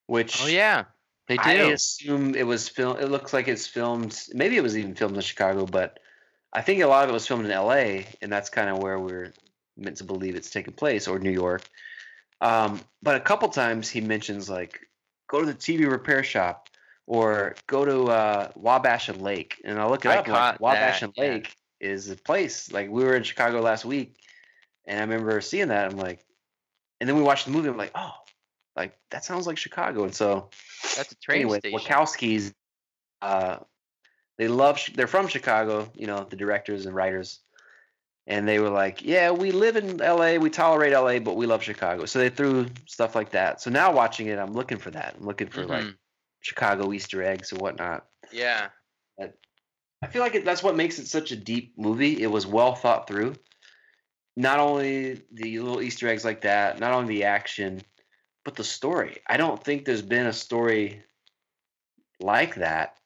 which Oh yeah. They do. I assume it was film. It looks like it's filmed. Maybe it was even filmed in Chicago, but I think a lot of it was filmed in L.A. and that's kind of where we're meant to believe it's taking place, or New York. Um, but a couple times he mentions like go to the TV repair shop or go to uh, Wabash and Lake, and I look it I up. Like, Wabash that, and yeah. Lake is a place. Like we were in Chicago last week, and I remember seeing that. I'm like, and then we watched the movie. I'm like, oh, like that sounds like Chicago. And so That's a train anyway, station. Wachowskis, uh, they love. They're from Chicago. You know, the directors and writers, and they were like, "Yeah, we live in L.A. We tolerate L.A., but we love Chicago." So they threw stuff like that. So now watching it, I'm looking for that. I'm looking for like Mhm. Chicago Easter eggs and whatnot. Yeah. I feel like it, that's what makes it such a deep movie. It was well thought through. Not only the little Easter eggs like that, not only the action, but the story. I don't think there's been a story like that.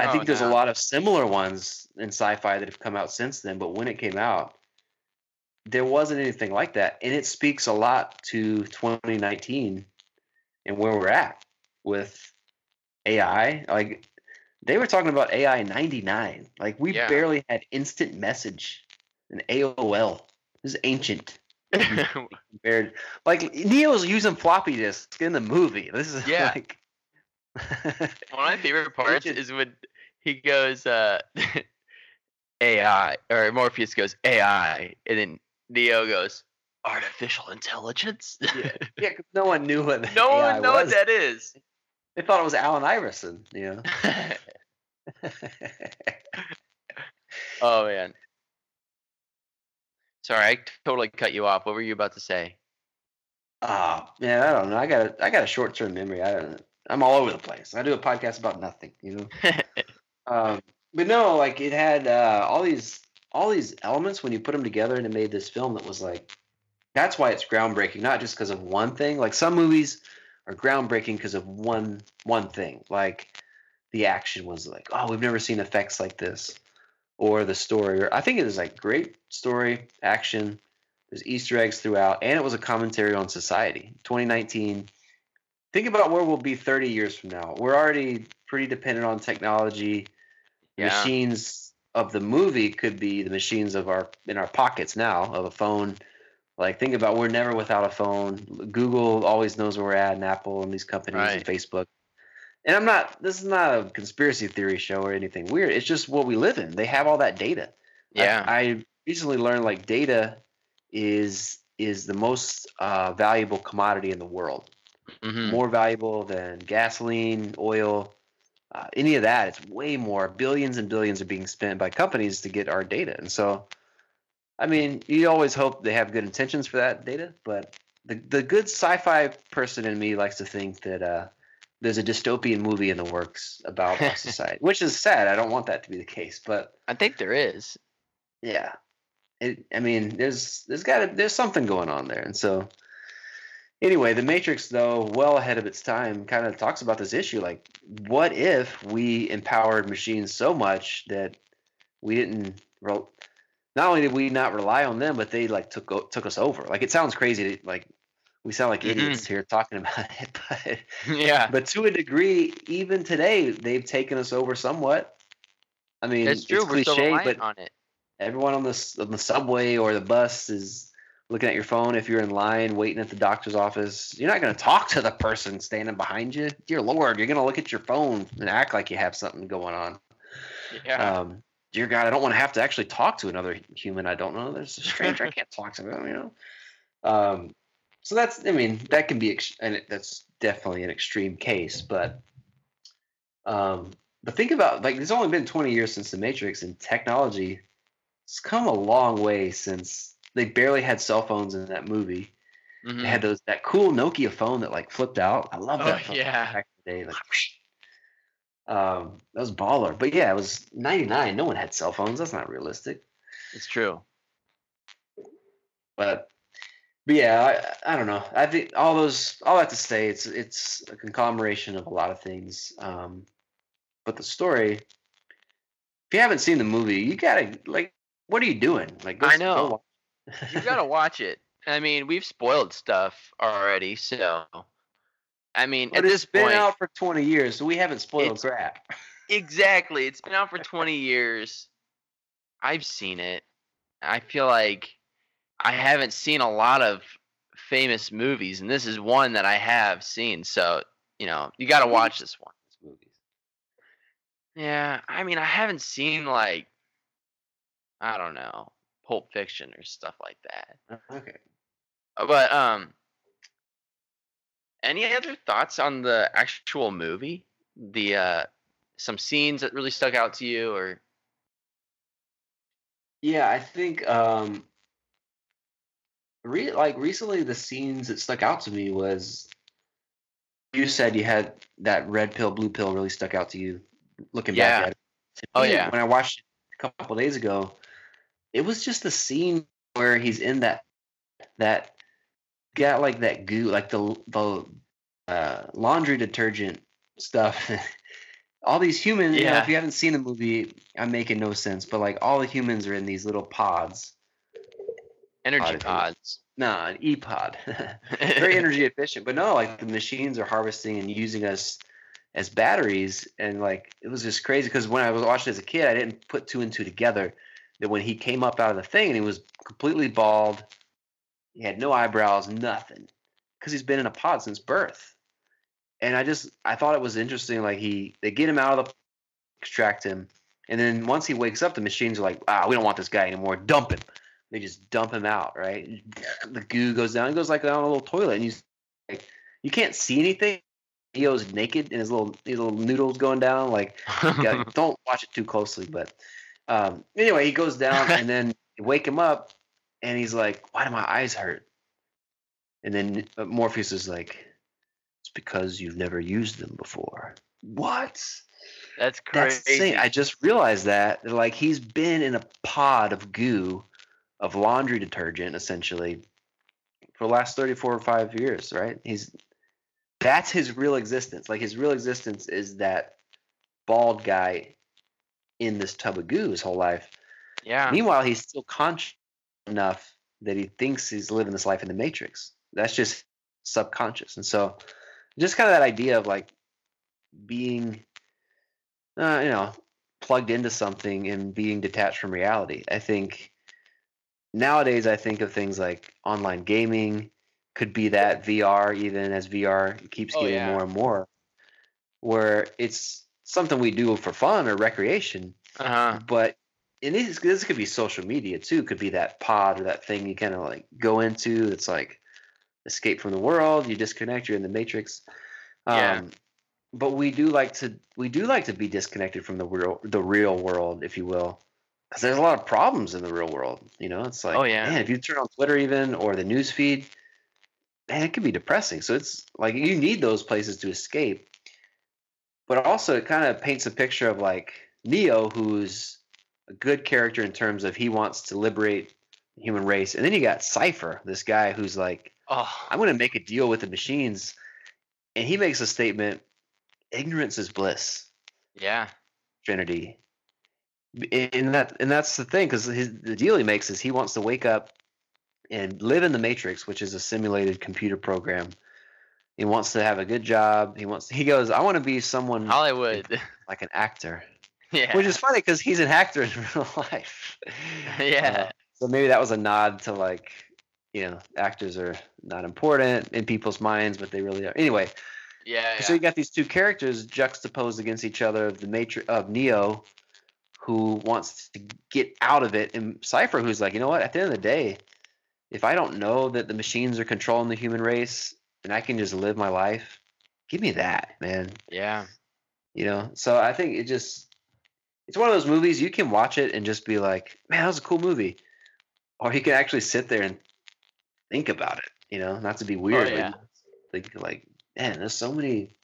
I Oh, think there's a lot of similar ones in sci-fi that have come out since then, but when it came out, there wasn't anything like that, and it speaks a lot to 2019 and where we're at with AI. Like they were talking about AI in 99. Like we Yeah. barely had instant message and AOL. This is ancient compared. Like Neo was using floppy disks in the movie. This is Yeah. like One of my favorite parts is when he goes uh AI or Morpheus goes AI and then Neo goes artificial intelligence. yeah, 'cause no one knew what no AI one knows what that is. They thought it was Allen Iverson. You know. oh man. Sorry, I totally cut you off. What were you about to say? Ah, man, I don't know. I got a, I got a short term memory. I don't. I'm all over the place. I do a podcast about nothing. You know. Um, but no, like it had uh, all these all these elements when you put them together, and it made this film that was like. That's why it's groundbreaking, not just because of one thing. Like some movies are groundbreaking because of one one thing. Like the action was like, oh, we've never seen effects like this, or the story. Or I think it was like great story, action. There's Easter eggs throughout, and it was a commentary on society. 2019. Think about where we'll be 30 years from now. We're already pretty dependent on technology. Yeah. Machines of the movie could be the machines of our in our pockets now of a phone. Like think about we're never without a phone. Google always knows where we're at, and Apple and these companies and Facebook. And I'm not. This is not a conspiracy theory show or anything weird. It's just what we live in. They have all that data. I- Yeah. I, recently learned like data is is the most uh, valuable commodity in the world. Mhm. More valuable than gasoline, oil, uh, any of that. It's way more. Billions and billions are being spent by companies to get our data. And so, I mean, you always hope they have good intentions for that data, but the the good sci-fi person in me likes to think that uh, there's a dystopian movie in the works about society, which is sad. I don't want that to be the case, but I think there is. yeah it, i mean there's there's got to there's something going on there and so anyway the matrix though well ahead of its time kind of talks about this issue like what if we empowered machines so much that we didn't rel- not only did we not rely on them but they like took o- took us over like it sounds crazy to, like we sound like Mhm. idiots here talking about it but yeah. but to a degree even today they've taken us over somewhat i mean That's true. it's We're still cliche but on it. everyone on the on the subway or the bus is looking at your phone if you're in line waiting at the doctor's office you're not going to talk to the person standing behind you. Dear lord you're going to look at your phone and act like you have something going on. Yeah. um dear god i don't want to have to actually talk to another human i don't know. There's a stranger i can't talk to them you know? Um so that's i mean that can be ex- and it, that's definitely an extreme case but um but think about like it's only been 20 years since the matrix and technology it's come a long way since they barely had cell phones in that movie Mhm. they had those that cool nokia phone that like flipped out i love Oh, that phone yeah. back in the day like um that was baller but yeah it was 99 no one had cell phones that's not realistic It's true. but but yeah, I, I don't know. I think all those all that to say it's it's a conglomeration of a lot of things. Um, but the story, if you haven't seen the movie, you gotta like, what are you doing? Like, go, I know. You gotta watch it. I mean, we've spoiled stuff already, so I mean, But at it's this been point, out for twenty years, so we haven't spoiled crap. exactly. It's been out for 20 years. I've seen it. I feel like I haven't seen a lot of famous movies, and this is one that I have seen. So you know, you got to watch this one. This movie. Yeah, I mean, I haven't seen like, I don't know, Pulp Fiction or stuff like that. Okay. Uh, But um, any other thoughts on the actual movie? The uh, some scenes that really stuck out to you, or Yeah, I think um re- like recently the scenes that stuck out to me was you said you had that red pill blue pill really stuck out to you looking Yeah. back at it. To Oh, me, yeah. When I watched it a couple days ago, it was just the scene where he's in that that got like that goo like the the uh, laundry detergent stuff. all these humans, you know, Yeah. if you haven't seen the movie, I'm making no sense, but like all the humans are in these little pods. energy Pod, pods. No, an E pod. Very energy efficient. But no, like the machines are harvesting and using us as batteries. And like it was just crazy because when I was watching as a kid, I didn't put two and two together. That when he came up out of the thing and he was completely bald, he had no eyebrows, nothing. Because he's been in a pod since birth. And I just I thought it was interesting. Like he they get him out of the extract him. And then once he wakes up, the machines are like, ah, we don't want this guy anymore. Dump him. They just dump him out, right? The goo goes down. It goes like down a little toilet, and you like you can't see anything. Neo's naked, and his little his little noodles going down. Like, yeah, don't watch it too closely. But um, anyway, he goes down, and then wake him up, and he's like, "Why do my eyes hurt?" And then Morpheus is like, "It's because you've never used them before." What? That's That's crazy. insane. I just realized that. Like he's been in a pod of goo, of laundry detergent, essentially, for the last thirty-four or five years. Right? He's that's his real existence. Like his real existence is that bald guy in this tub of goo his whole life. yeah. Meanwhile, he's still conscious enough that he thinks he's living this life in the Matrix. That's just subconscious. And so, just kind of that idea of like being, uh, you know, plugged into something and being detached from reality. I think nowadays, I think of things like online gaming, could be that VR, even as VR keeps Oh, getting yeah. more and more, where it's something we do for fun or recreation Uh-huh. but and this this could be social media too. It Could be that pod or that thing you kind of like go into. It's like escape from the world. You disconnect. You're in the matrix. Um, Yeah. But we do like to we do like to be disconnected from the real the real world, if you will, because there's a lot of problems in the real world. You know, it's like Oh, yeah. man, if you turn on Twitter even or the news feed, man, it can be depressing. So it's like you need those places to escape. But also, it kind of paints a picture of like Neo, who's a good character in terms of he wants to liberate the human race. And then you got Cypher, this guy who's like, Oh, I'm going to make a deal with the machines. And he makes a statement ignorance is bliss, yeah. Trinity. And that and that's the thing because the deal he makes is he wants to wake up and live in the Matrix, which is a simulated computer program. He wants to have a good job. He wants. He goes. I want to be someone Hollywood. like an actor. yeah. which is funny because he's an actor in real life. yeah. Uh, so maybe that was a nod to like, you know, actors are not important in people's minds, but they really are. Anyway, yeah. so you got these two characters juxtaposed against each other of the matrix of Neo, who wants to get out of it, and Cypher, who's like, you know what? At the end of the day, if I don't know that the machines are controlling the human race and I can just live my life, give me that, man yeah. you know so i think it just it's one of those movies you can watch it and just be like man that was a cool movie or you can actually sit there and think about it you know not to be weird but yeah. think like man there's so many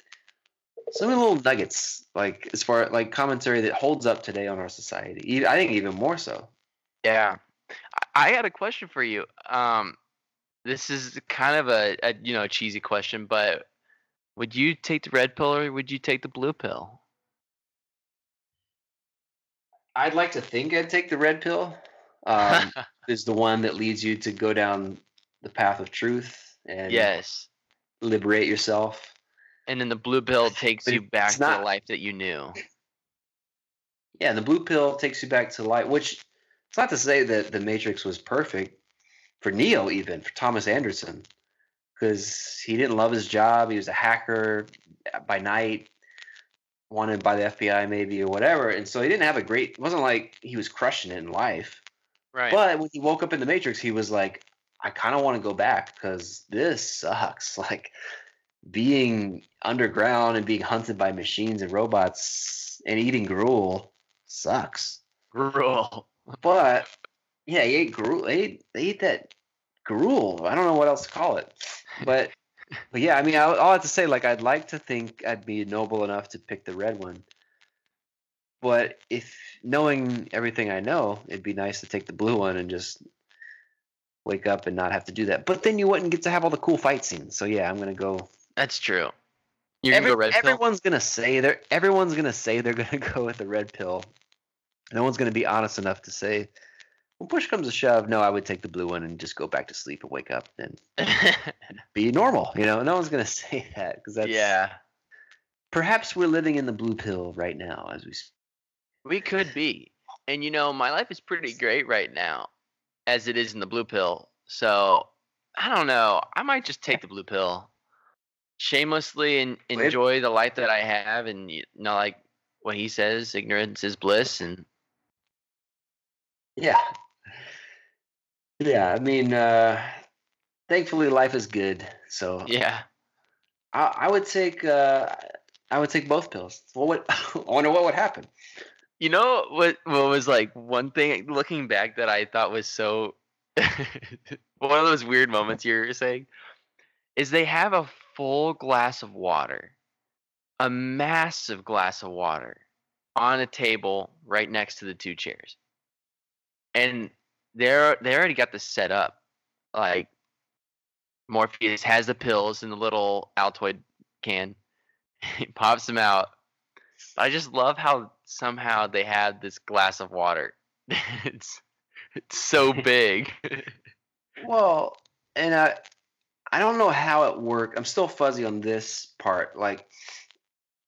so many little nuggets like as far like commentary that holds up today on our society I think even more so Yeah. I had a question for you. Um, this is kind of a, a you know a cheesy question, but would you take the red pill or would you take the blue pill? i'd like to think i'd take the red pill um, is the one that leads you to go down the path of truth and yes. liberate yourself And then the blue pill takes But you back to the life that you knew. Yeah, and the blue pill takes you back to life, which it's not to say that the Matrix was perfect for Neo, even for Thomas Anderson. because he didn't love his job. He was a hacker uh, by night, wanted by the FBI maybe or whatever, and so he didn't have a great. It wasn't like he was crushing it in life. Right. But when he woke up in the Matrix, he was like, I kind of want to go back because this sucks. Like being underground and being hunted by machines and robots and eating gruel sucks. Gruel. But yeah, he ate gruel. They ate, they ate that gruel. I don't know what else to call it. But but yeah, I mean, I, I'll have to say, like, I'd like to think I'd be noble enough to pick the red one. But if knowing everything I know, it'd be nice to take the blue one and just wake up and not have to do that. But then you wouldn't get to have all the cool fight scenes. So yeah, I'm gonna go. That's true. You're Every- gonna go red pill. everyone's gonna say they're everyone's gonna say they're gonna go with the red pill. No one's gonna be honest enough to say, when push comes to shove, no, I would take the blue one and just go back to sleep and wake up and be normal. You know, no one's gonna say that because that's yeah, Perhaps we're living in the blue pill right now as we. speak. we could be. And you know, my life is pretty great right now, as it is in the blue pill. So I don't know. I might just take the blue pill, shamelessly, and enjoy the life that I have, and you know, like what he says, ignorance is bliss, and Yeah. Yeah, I mean, uh, thankfully life is good. So yeah. I, I would take uh, I would take both pills. What I wonder what would happen. You know what? What was like one thing looking back that I thought was so one of those weird moments you were saying is they have a full glass of water, a massive glass of water, on a table right next to the two chairs, and they're they already got this set up. Like Morpheus has the pills in the little Altoid can, he pops them out. I just love how somehow they have this glass of water. it's it's so big. Well, and I I don't know how it worked. I'm still fuzzy on this part. Like,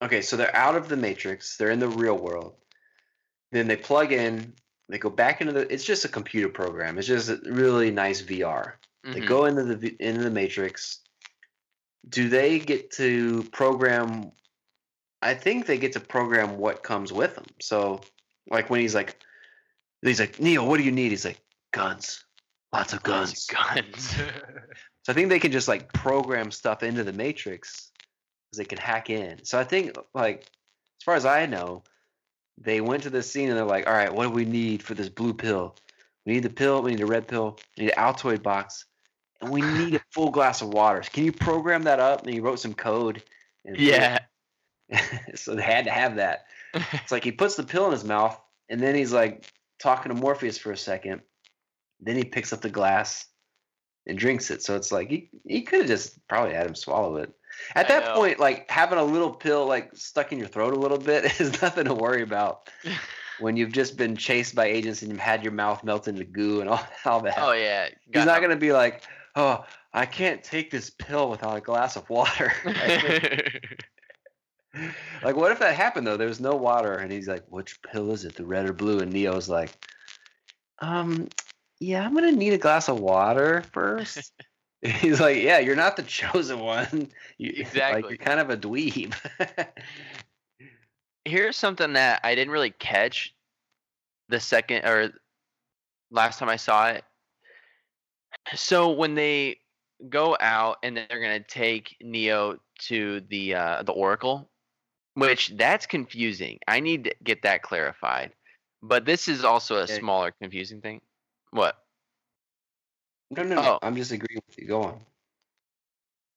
okay, so they're out of the matrix. They're in the real world. Then they plug in. They go back into the. It's just a computer program. It's just a really nice VR. They Mhm. go into the into the matrix. Do they get to program? I think they get to program what comes with them. So, like when he's like, he's like Neo, what do you need? He's like guns, lots of guns. Guns. So I think they can just like program stuff into the matrix because they can hack in. So I think like as far as I know, they went to the scene and they're like, all right, what do we need for this blue pill? We need the pill, we need a red pill, we need an Altoid box, and we need a full glass of water. Can you program that up? And he wrote some code. And yeah. so they had to have that. It's like he puts the pill in his mouth, and then he's like talking to Morpheus for a second. Then he picks up the glass and drinks it. So it's like he he could have just probably had him swallow it. At I that know. point, like having a little pill like stuck in your throat a little bit is nothing to worry about when you've just been chased by agents and you've had your mouth melt into goo and all, all that. oh yeah. He's got not gonna be like, oh, I can't take this pill without a glass of water. Like, what if that happened though? There's no water, and he's like, "Which pill is it, the red or blue?" And Neo's like, "Um, yeah, I'm gonna need a glass of water first. he's like, "Yeah, you're not the chosen one. You, Like, Exactly. you're kind of a dweeb." Here's something that I didn't really catch the second or last time I saw it. So when they go out and they're gonna take Neo to the uh, the Oracle, which that's confusing. I need to get that clarified. But this is also a smaller confusing thing. What? No, no, no. Oh. I'm just agreeing with you. Go on.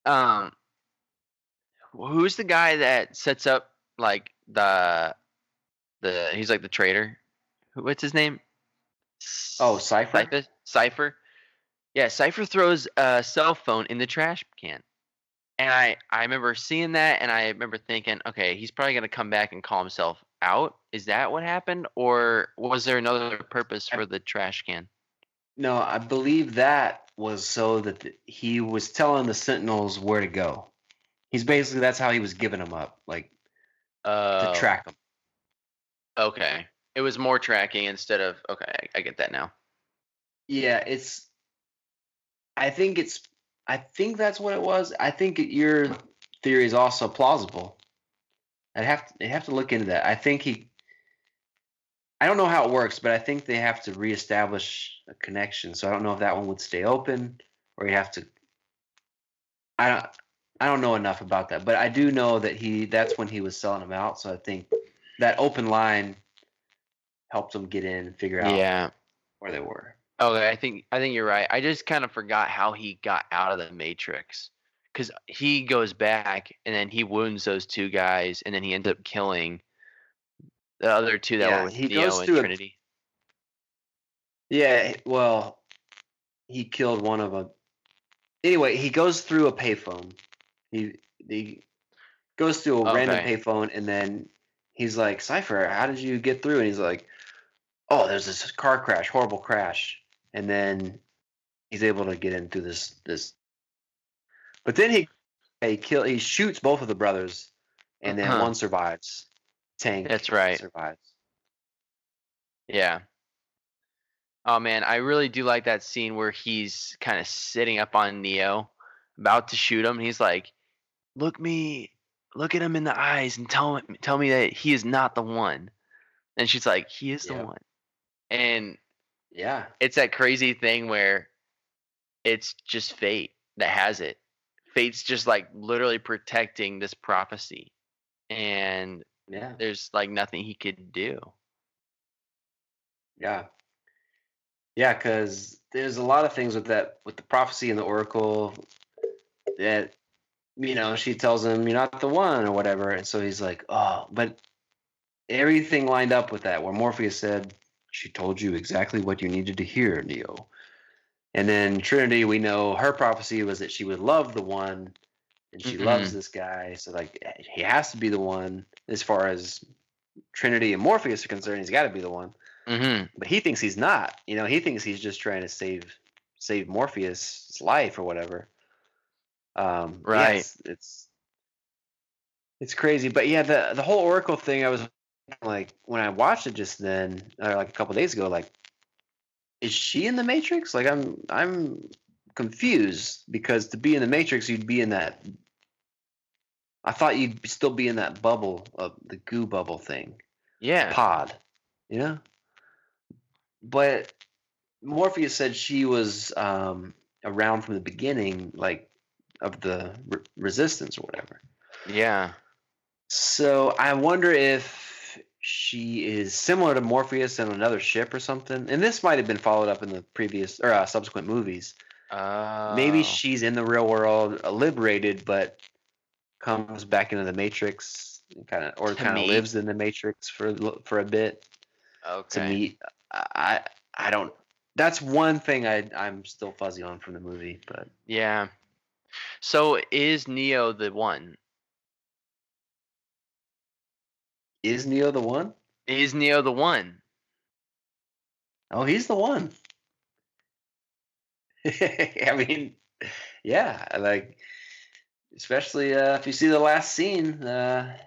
Um, who's the guy that sets up like the the he's like the traitor? What's his name? Oh, Cypher? Cypher. Cypher. Yeah, Cypher throws a cell phone in the trash can, and I I remember seeing that, and I remember thinking, okay, he's probably gonna come back and call himself out. Is that what happened, or was there another purpose for the trash can? No, I believe that was so that the, he was telling the Sentinels where to go. He's basically that's how he was giving them up, like Uh, to track them. Okay, it was more tracking instead of okay. I, I get that now. Yeah, it's. I think it's. I think that's what it was. I think your theory is also plausible. I'd have to, I'd have to look into that. I think he. I don't know how it works, but I think they have to reestablish a connection. So I don't know if that one would stay open or you have to. I don't. I don't know enough about that, but I do know that he. That's when he was selling them out. So I think that open line helped him get in and figure out Yeah. where they were. Okay, I think I think you're right. I just kind of forgot how he got out of the Matrix, because he goes back and then he wounds those two guys, and then he ends up killing the other two that Yeah, were with he Neo goes and through a- Yeah, well, he killed one of them. Anyway, he goes through a payphone. He he goes through a random payphone, and then he's like, "Cypher, how did you get through?" And he's like, "Oh, there's this car crash, horrible crash." And then he's able to get in through this this. But then he he kill he shoots both of the brothers, and then Uh-huh. one survives. Tank. That's right. Survives. Yeah. Oh man, I really do like that scene where he's kind of sitting up on Neo, about to shoot him. And he's like, "Look me, look at him in the eyes, and tell him, tell me that he is not the one." And she's like, "He is the one." And Yeah. it's that crazy thing where it's just fate that has it. Fate's just like literally protecting this prophecy, and Yeah. there's like nothing he could do. Yeah. Yeah, because there's a lot of things with that, with the prophecy and the oracle that, you know, she tells him, you're not the one or whatever. And so he's like, oh, but everything lined up with that, where Morpheus said, she told you exactly what you needed to hear, Neo. And then Trinity, we know her prophecy was that she would love the one and she loves this guy. So, like, eh, he has to be the one as far as Trinity and Morpheus are concerned. He's got to be the one hmm but he thinks he's not. You know, he thinks he's just trying to save save Morpheus' life or whatever. Um, yeah, Right. it's, it's it's crazy, but yeah, the the whole Oracle thing. I was like, when I watched it just then, or like a couple days ago, like, is she in the Matrix? Like, I'm I'm confused because to be in the Matrix, you'd be in that. I thought you'd still be in that bubble of the goo bubble thing Yeah. pod, you know. But Morpheus said she was um, around from the beginning, like of the re- resistance or whatever. Yeah. So I wonder if she is similar to Morpheus in another ship or something. And this might have been followed up in the previous or uh, subsequent movies. Oh. Maybe she's in the real world, uh, liberated, but comes back into the Matrix, kind of, or kind of lives in the Matrix for a for a bit okay. to meet. I I don't. That's one thing I I'm still fuzzy on from the movie, but Yeah. So is Neo the one? is Neo the one? Is Neo the one? Oh, he's the one. I mean, yeah, like especially uh, if you see the last scene uh,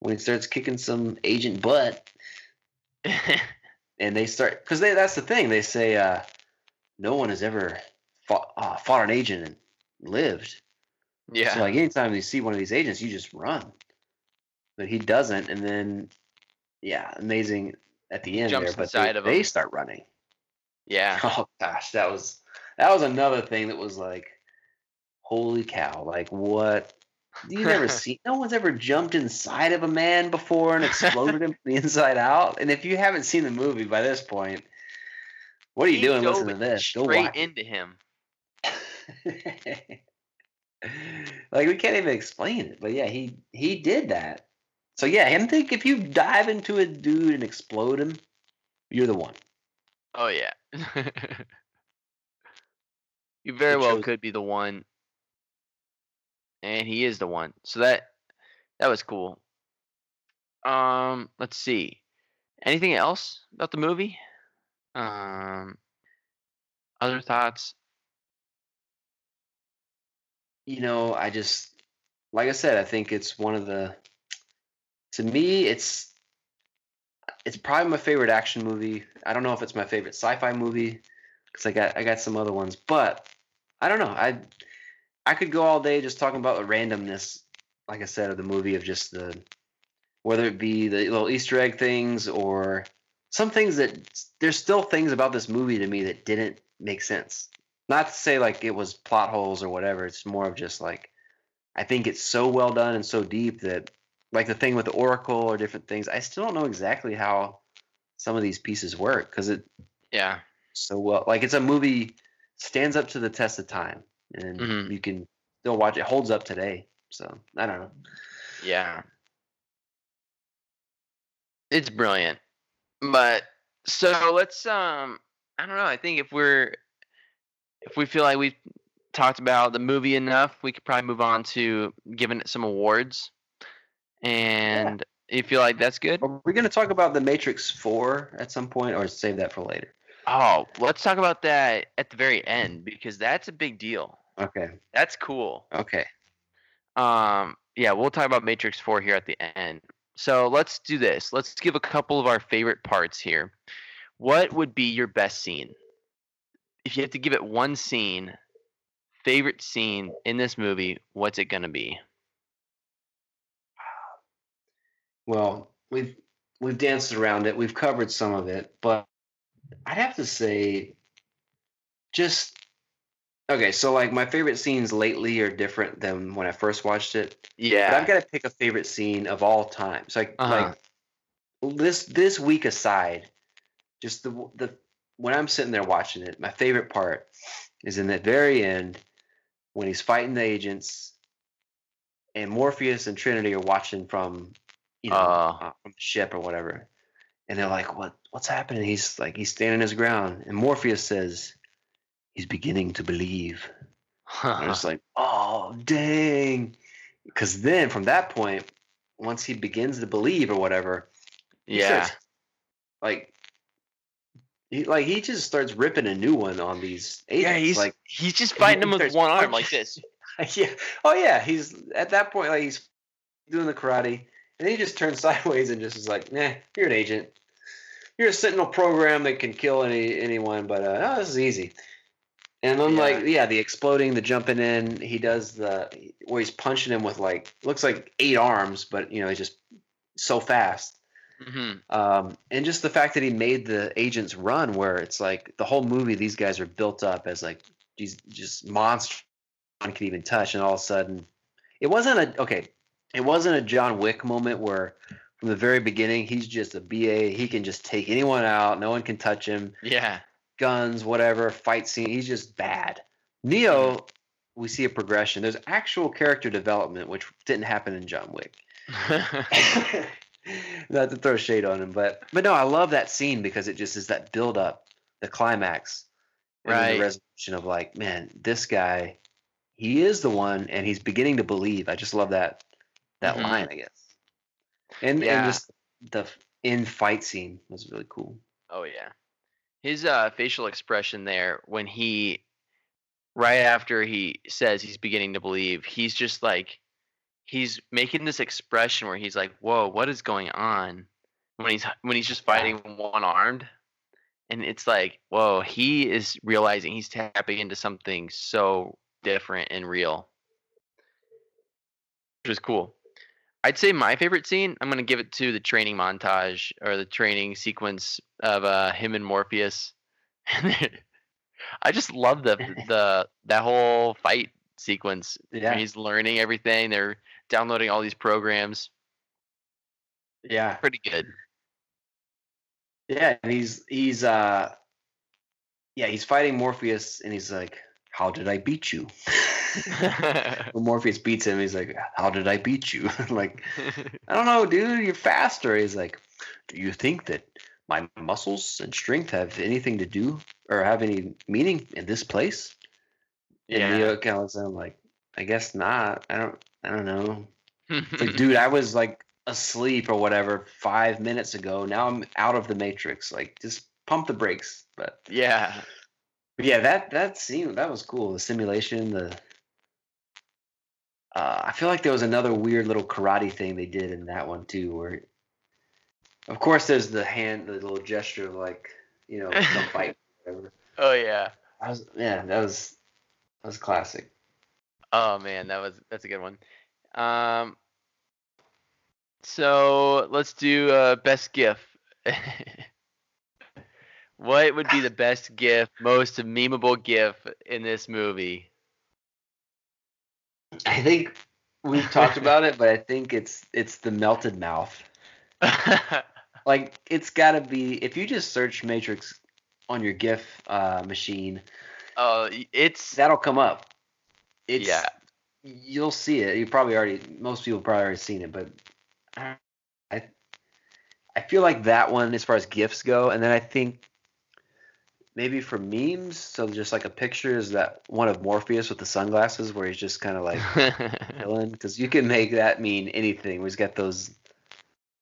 when he starts kicking some agent butt, and they start because they that's the thing they say uh, no one has ever fought uh, fought an agent and lived. yeah. So like anytime you see one of these agents, you just run. But he doesn't, and then yeah, amazing at the end Jumps there. But they, they start running. yeah. Oh gosh, that was that was another thing that was like, holy cow! Like what? You never see. No one's ever jumped inside of a man before and exploded him from the inside out. And if you haven't seen the movie by this point, what are you He doing listening to this? Go Straight into him. like we can't even explain it, but yeah, he he did that. So yeah, him think if you dive into a dude and explode him, you're the one. Oh yeah. you very well could be the one. And he is the one. So that that was cool. Um, let's see. Anything else about the movie? Um other thoughts? you know, I just like I said, I think it's one of the to me it's it's probably my favorite action movie. I don't know if it's my favorite sci-fi movie because I got I got some other ones, but I don't know. I I could go all day just talking about the randomness, like I said, of the movie of just the whether it be the little Easter egg things or some things that there's still things about this movie to me that didn't make sense. Not to say like it was plot holes or whatever. It's more of just like I think it's so well done and so deep that like the thing with the Oracle or different things, I still don't know exactly how some of these pieces work because it Yeah. so well like it's a movie stands up to the test of time and Mhm. you can still watch it holds up today so i don't know Yeah. It's brilliant. But so let's um I don't know, I think if we're if we feel like we've talked about the movie enough, we could probably move on to giving it some awards. And you feel like that's good? are we going to talk about the matrix 4 at some point or save that for later Oh, let's talk about that at the very end because that's a big deal. Okay That's cool. okay Um, yeah, we'll talk about Matrix 4 here at the end. So let's do this. Let's give a couple of our favorite parts here. What would be your best scene? If you have to give it one scene, favorite scene in this movie, what's it going to be? well we've we've danced around it we've covered some of it but i'd have to say just okay so like my favorite scenes lately are different than when i first watched it Yeah, But. I've got to pick a favorite scene of all time. So like, Uh-huh. like this this week aside, just the the when I'm sitting there watching it, my favorite part is in the very end when he's fighting the agents, and Morpheus and Trinity are watching from you know Uh. uh, from the ship or whatever, and they're like, "What what's happening?" He's like he's standing his ground, and Morpheus says, "He's beginning to believe." And I was like, oh, dang. Because then from that point, once he begins to believe or whatever, yeah. starts, like, he, like he just starts ripping a new one on these agents. Yeah, he's like, he's just fighting him with one arm like this. yeah, oh yeah, he's at that point like he's doing the karate, and then he just turns sideways and just is like, nah, you're an agent. You're a Sentinel program that can kill any anyone, but uh, oh, this is easy. And then Yeah. like yeah, the exploding, the jumping in, he does the where he's punching him with like looks like eight arms, but you know he's just so fast. hmm Um, and just the fact that he made the agents run, where it's like the whole movie, these guys are built up as like these just monsters one can even touch, and all of a sudden, it wasn't a okay, it wasn't a John Wick moment where from the very beginning he's just a BA, he can just take anyone out, no one can touch him, Yeah. Guns, whatever, fight scene, he's just bad. Neo, we see a progression. There's actual character development, which didn't happen in John Wick. Not to throw shade on him, but but no, I love that scene because it just is that build up, the climax, and Right. the resolution of like, man, this guy, he is the one, and he's beginning to believe. I just love that that Mhm. line, I guess, and Yeah. and just the in fight scene was really cool. Oh yeah. His uh facial expression there when he right after he says he's beginning to believe, he's just like he's making this expression where he's like, "Whoa, what is going on?" When he's when he's just fighting one armed. And it's like, "Whoa, he is realizing he's tapping into something so different and real." Which was cool. I'd say my favorite scene, I'm gonna give it to the training montage or the training sequence of uh, him and Morpheus. I just love the the that whole fight sequence. Yeah. he's learning everything. They're downloading all these programs. Yeah, Pretty good. yeah, and he's he's uh, yeah, he's fighting Morpheus, and he's like, "How did I beat you?" when Morpheus beats him, he's like, "How did I beat you?" like, I don't know, dude. You're faster. He's like, "Do you think that my muscles and strength have anything to do or have any meaning in this place?" And yeah. Neo kind of him like, "I guess not. I don't. I don't know." Like, dude, I was like asleep or whatever five minutes ago. Now I'm out of the matrix. Like, just pump the brakes. But, yeah. Yeah, that that scene that was cool. The simulation, the. Uh, I feel like there was another weird little karate thing they did in that one too, where, of course, there's the hand, the little gesture of like, you know, fight, whatever. Oh yeah. I was, yeah, that was that was classic. Oh man, that was that's a good one. Um, so let's do uh, best GIF. what would be the best GIF, most memeable GIF in this movie? I think we've talked about it, but I think it's it's the melted mouth. Like it's got to be if you just search Matrix on your GIF uh, machine, y- it's that'll come up. It's, yeah. you'll see it. You probably already most people probably already seen it, but I I feel like that one as far as gifs go, and then I think maybe for memes, so just like a picture is that one of Morpheus with the sunglasses where he's just kind of like chilling because you can make that mean anything. He's got those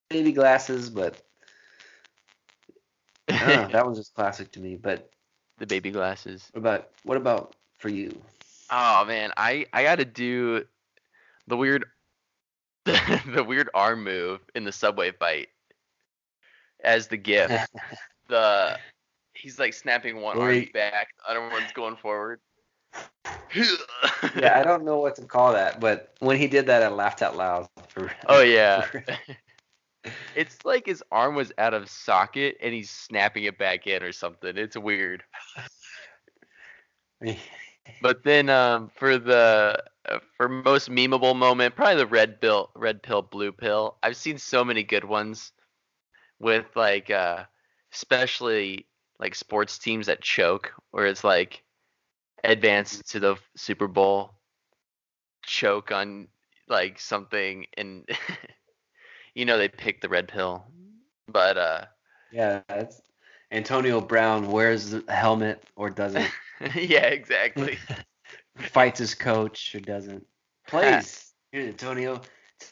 baby glasses, but know, that one's just classic to me. But the baby glasses. what about what about for you? Oh man, I I got to do the weird the weird arm move in the subway fight as the gift. the he's like snapping one arm back, the other one's going forward. yeah, I don't know what to call that, but when he did that, I laughed out loud. For, Oh yeah. it's like his arm was out of socket and he's snapping it back in or something. It's weird. But then um, for the uh, for most memeable moment, probably the red pill, red pill, blue pill. I've seen so many good ones with like uh, especially like sports teams that choke, where it's like advance to the Super Bowl, choke on like something, and you know they pick the red pill, but uh, yeah, that's Antonio Brown wears the helmet or doesn't, yeah, exactly. fights his coach or doesn't. Plays. Here's Antonio.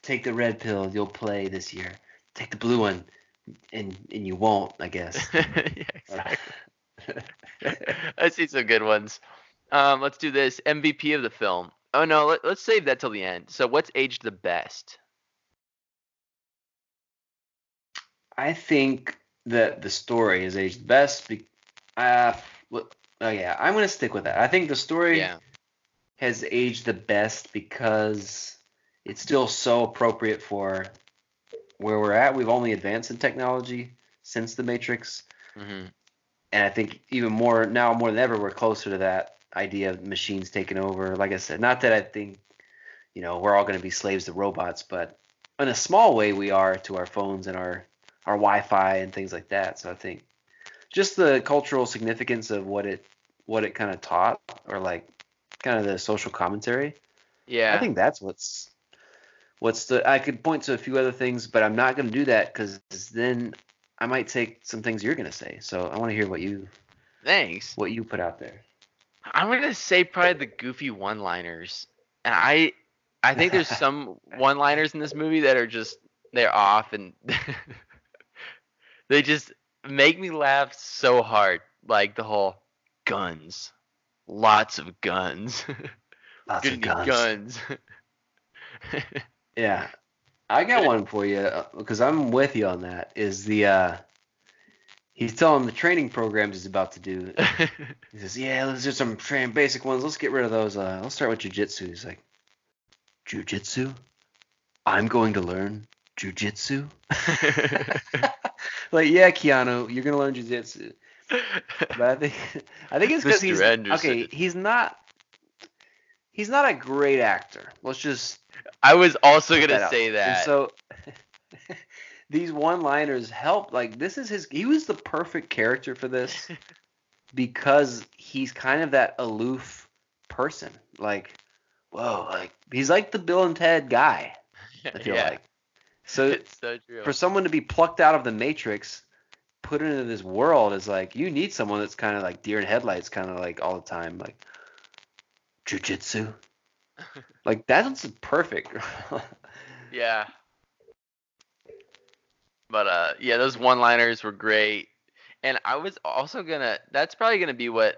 Take the red pill. You'll play this year. Take the blue one, and and you won't, I guess. yeah, exactly. I see some good ones. Um, let's do this MVP of the film. Oh no, let, let's save that till the end. So, what's aged the best? I think that the story is aged best. Be- uh, well, oh yeah, I'm gonna stick with that. I think the story Yeah, has aged the best because it's still so appropriate for where we're at. We've only advanced in technology since the Matrix, hmm and I think even more now more than ever we're closer to that idea of machines taking over. Like I said, not that I think you know we're all going to be slaves to robots, but in a small way we are to our phones and our our Wi-Fi and things like that. So I think just the cultural significance of what it what it kind of taught, or like kind of the social commentary. yeah. I think that's what's what's the. I could point to a few other things, but I'm not going to do that because then I might take some things you're going to say. So I want to hear what you Thanks. what you put out there. I'm gonna say probably the goofy one-liners, and I, I think there's some one-liners in this movie that are just they're off and they just make me laugh so hard. Like the whole guns, lots of guns, Lots of guns. guns. Yeah, I got one for you because I'm with you on that. Is the uh, he's telling the training programs he's about to do. He says, "Yeah, let's do some train basic ones. Let's get rid of those. Uh, let's start with jujitsu." He's like, "Jujitsu? I'm going to learn jujitsu." like, yeah, Keanu, you're gonna learn jujitsu. But I think I think it's because he's Anderson. okay. He's not. He's not a great actor. Let's just I was also gonna out. say And that. so these one-liners help. Like this is his. He was the perfect character for this because he's kind of that aloof person. Like, whoa, like he's like the Bill and Ted guy. I feel yeah, like. So it's so true. for someone to be plucked out of the Matrix, put into this world is like you need someone that's kind of like deer in headlights, kind of like all the time, like jujitsu. like that's perfect. Yeah. But uh yeah, those one-liners were great. And I was also gonna that's probably gonna be what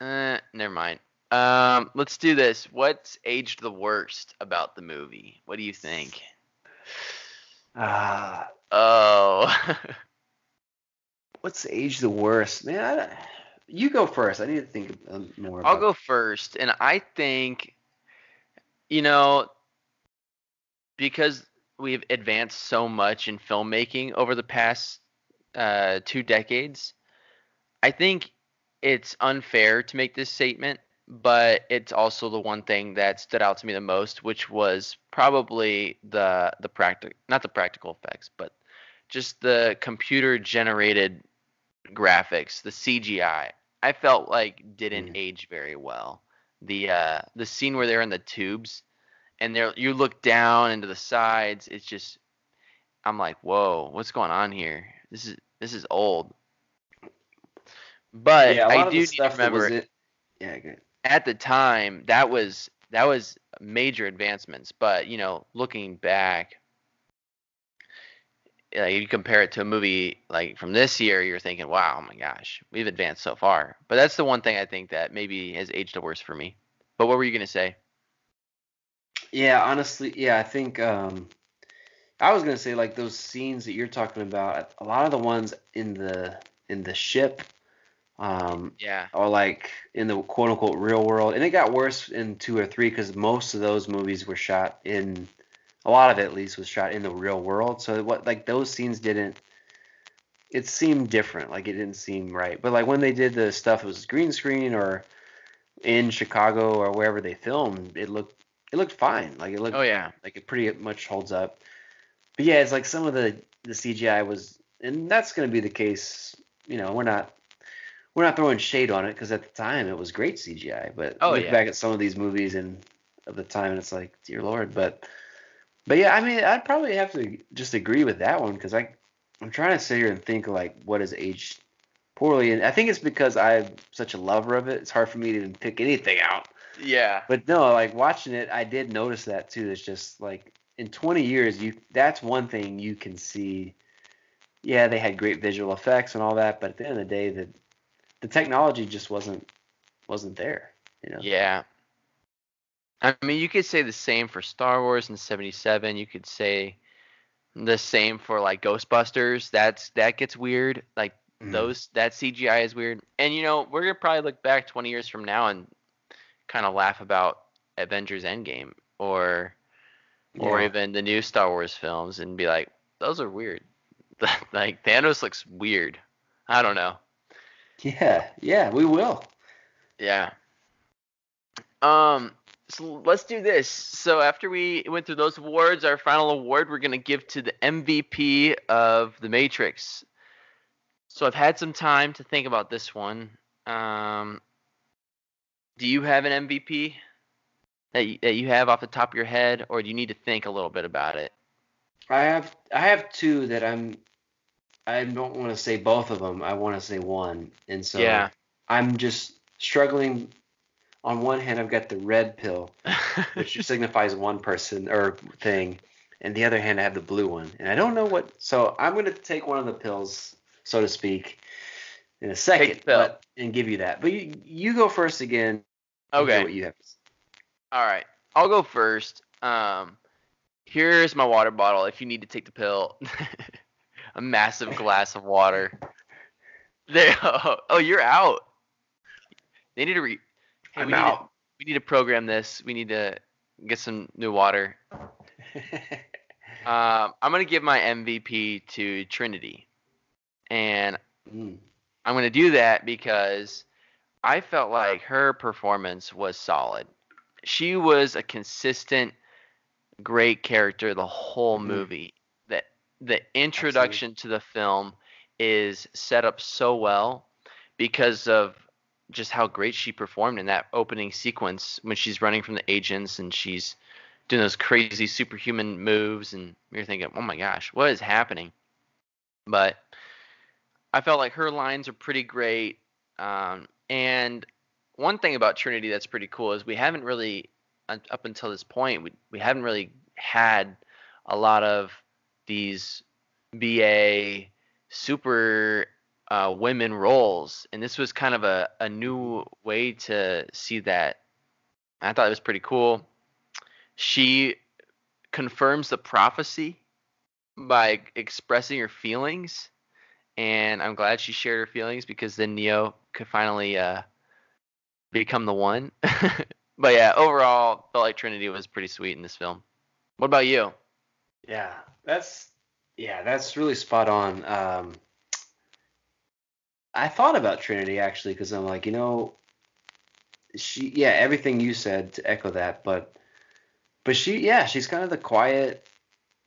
uh never mind. Um let's do this. What's aged the worst about the movie? What do you think? Ah, Oh. what's aged the worst, man? I don't- you go first. I need to think um, more. I'll go first, and I think, you know, because we've advanced so much in filmmaking over the past uh, two decades, I think it's unfair to make this statement, but it's also the one thing that stood out to me the most, which was probably the the practical, not the practical effects, but just the computer generated graphics, the CGI. I felt like didn't Mm. age very well. The uh the scene where they're in the tubes and there you look down into the sides, it's just I'm like, "Whoa, what's going on here? This is this is old." But yeah, I do need to stuff that was remember it. Yeah, good. at the time that was that was major advancements but you know looking back like you compare it to a movie like from this year you're thinking wow oh my gosh we've advanced so far. But that's the one thing i think that maybe has aged the worst for me. But what were you going to say? Yeah, honestly, yeah, I think um, I was gonna say like those scenes that you're talking about. A lot of the ones in the in the ship, um, yeah. or like in the quote unquote real world, and it got worse in two or three because most of those movies were shot in, a lot of it at least was shot in the real world. So what like those scenes didn't. It seemed different, like it didn't seem right. But like when they did the stuff, it was green screen or in Chicago or wherever they filmed, it looked it looked fine. Like it looked oh yeah like it pretty much holds up. But yeah, it's like some of the the CGI was, and that's going to be the case. You know, we're not we're not throwing shade on it because at the time it was great CGI. But Oh, look yeah. back at some of these movies and of the time, and it's like, dear lord. But but yeah, I mean, I'd probably have to just agree with that one because I I'm trying to sit here and think like what has aged poorly, and I think it's because I'm such a lover of it. It's hard for me to even pick anything out. yeah But no, like watching it, I did notice that too. It's just like in 20 years, you that's one thing you can see. Yeah, they had great visual effects and all that, but at the end of the day, the the technology just wasn't wasn't there. You know. Yeah. I mean, you could say the same for Star Wars in 77. You could say the same for like Ghostbusters. That's that gets weird. Like Mhm. those that CGI is weird. And you know, we're to probably look back 20 years from now and kind of laugh about Avengers Endgame or or even the new Star Wars films and be like, those are weird. like Thanos looks weird. I don't know. Yeah, yeah, we will. Yeah. Um. So let's do this. So after we went through those awards, our final award we're gonna give to the MVP of The Matrix. So I've had some time to think about this one. Um. Do you have an MVP that you, that you have off the top of your head, or do you need to think a little bit about it? I have I have two that I'm. I don't want to say both of them. I want to say one, and so Yeah. I'm just struggling. On one hand, I've got the red pill, which signifies one person or thing, and the other hand I have the blue one, and I don't know what. So I'm going to take one of the pills, so to speak, in a second, Take the pill. but, and give you that. But you, you go first again. okay. What you have. to say. All right, I'll go first. Um, here's my water bottle. If you need to take the pill, a massive glass of water. There. Oh, oh, you're out. They need to re. Hey, I'm we need to, we need to program this. We need to get some new water. Um, I'm gonna give my MVP to Trinity, and Mm. I'm going to do that because I felt like her performance was solid. She was a consistent, great character the whole Mhm. movie. That the introduction to the film is set up so well because of just how great she performed in that opening sequence when she's running from the agents and she's doing those crazy superhuman moves and you're thinking, "Oh my gosh, what is happening?" But I felt like her lines are pretty great. Um, and one thing about Trinity that's pretty cool is we haven't really, up until this point, we, we haven't really had a lot of these BA super uh, women roles. And this was kind of a, a new way to see that. I thought it was pretty cool. She confirms the prophecy by expressing her feelings and I'm glad she shared her feelings because then Neo could finally uh, become the one. but yeah, overall, felt like Trinity was pretty sweet in this film. What about you? Yeah, that's yeah, that's really spot on. Um, I thought about Trinity actually because I'm like, you know, she yeah, everything you said to echo that, but but she yeah, she's kind of the quiet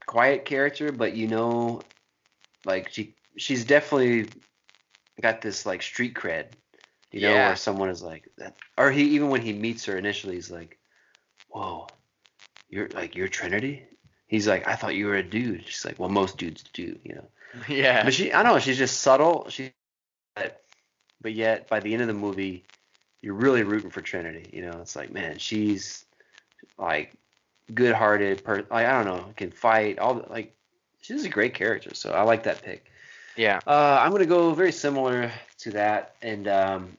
quiet character, but you know, like she she's definitely got this like street cred, you know, Yeah. where someone is like that, or he even when he meets her initially, he's like, whoa, you're like you're Trinity. He's like, I thought you were a dude. She's like, well, most dudes do, you know. yeah. But she, I don't know, she's just subtle. She, but, but yet by the end of the movie, you're really rooting for Trinity. You know, it's like, man, she's like good-hearted. Per, like I don't know, can fight. All the, like, she's a great character. So I like that pick. yeah. Uh, I'm gonna go very similar to that, and um,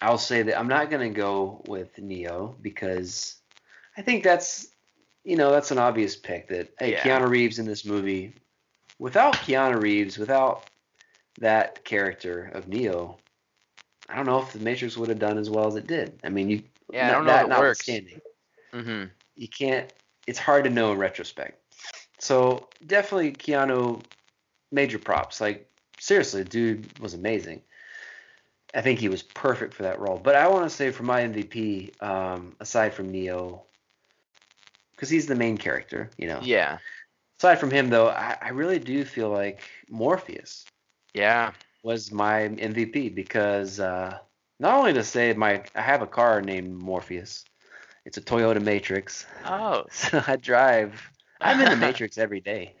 I'll say that I'm not gonna go with Neo because I think that's you know that's an obvious pick. That hey, Yeah. Keanu Reeves in this movie, without Keanu Reeves, without that character of Neo, I don't know if the Matrix would have done as well as it did. I mean, you Yeah, I don't that know if it works. notwithstanding, hmm you can't it's hard to know in retrospect. So definitely keanu major props. Like seriously dude was amazing. I think he was perfect for that role. But i want to say for my mvp um, aside from neo because he's the main character you know. Yeah. aside from him though I, I really do feel like morpheus Yeah. was my mvp because uh, not only to say my i have a car named morpheus it's a toyota matrix Oh. so I drive. I'm in the Matrix every day.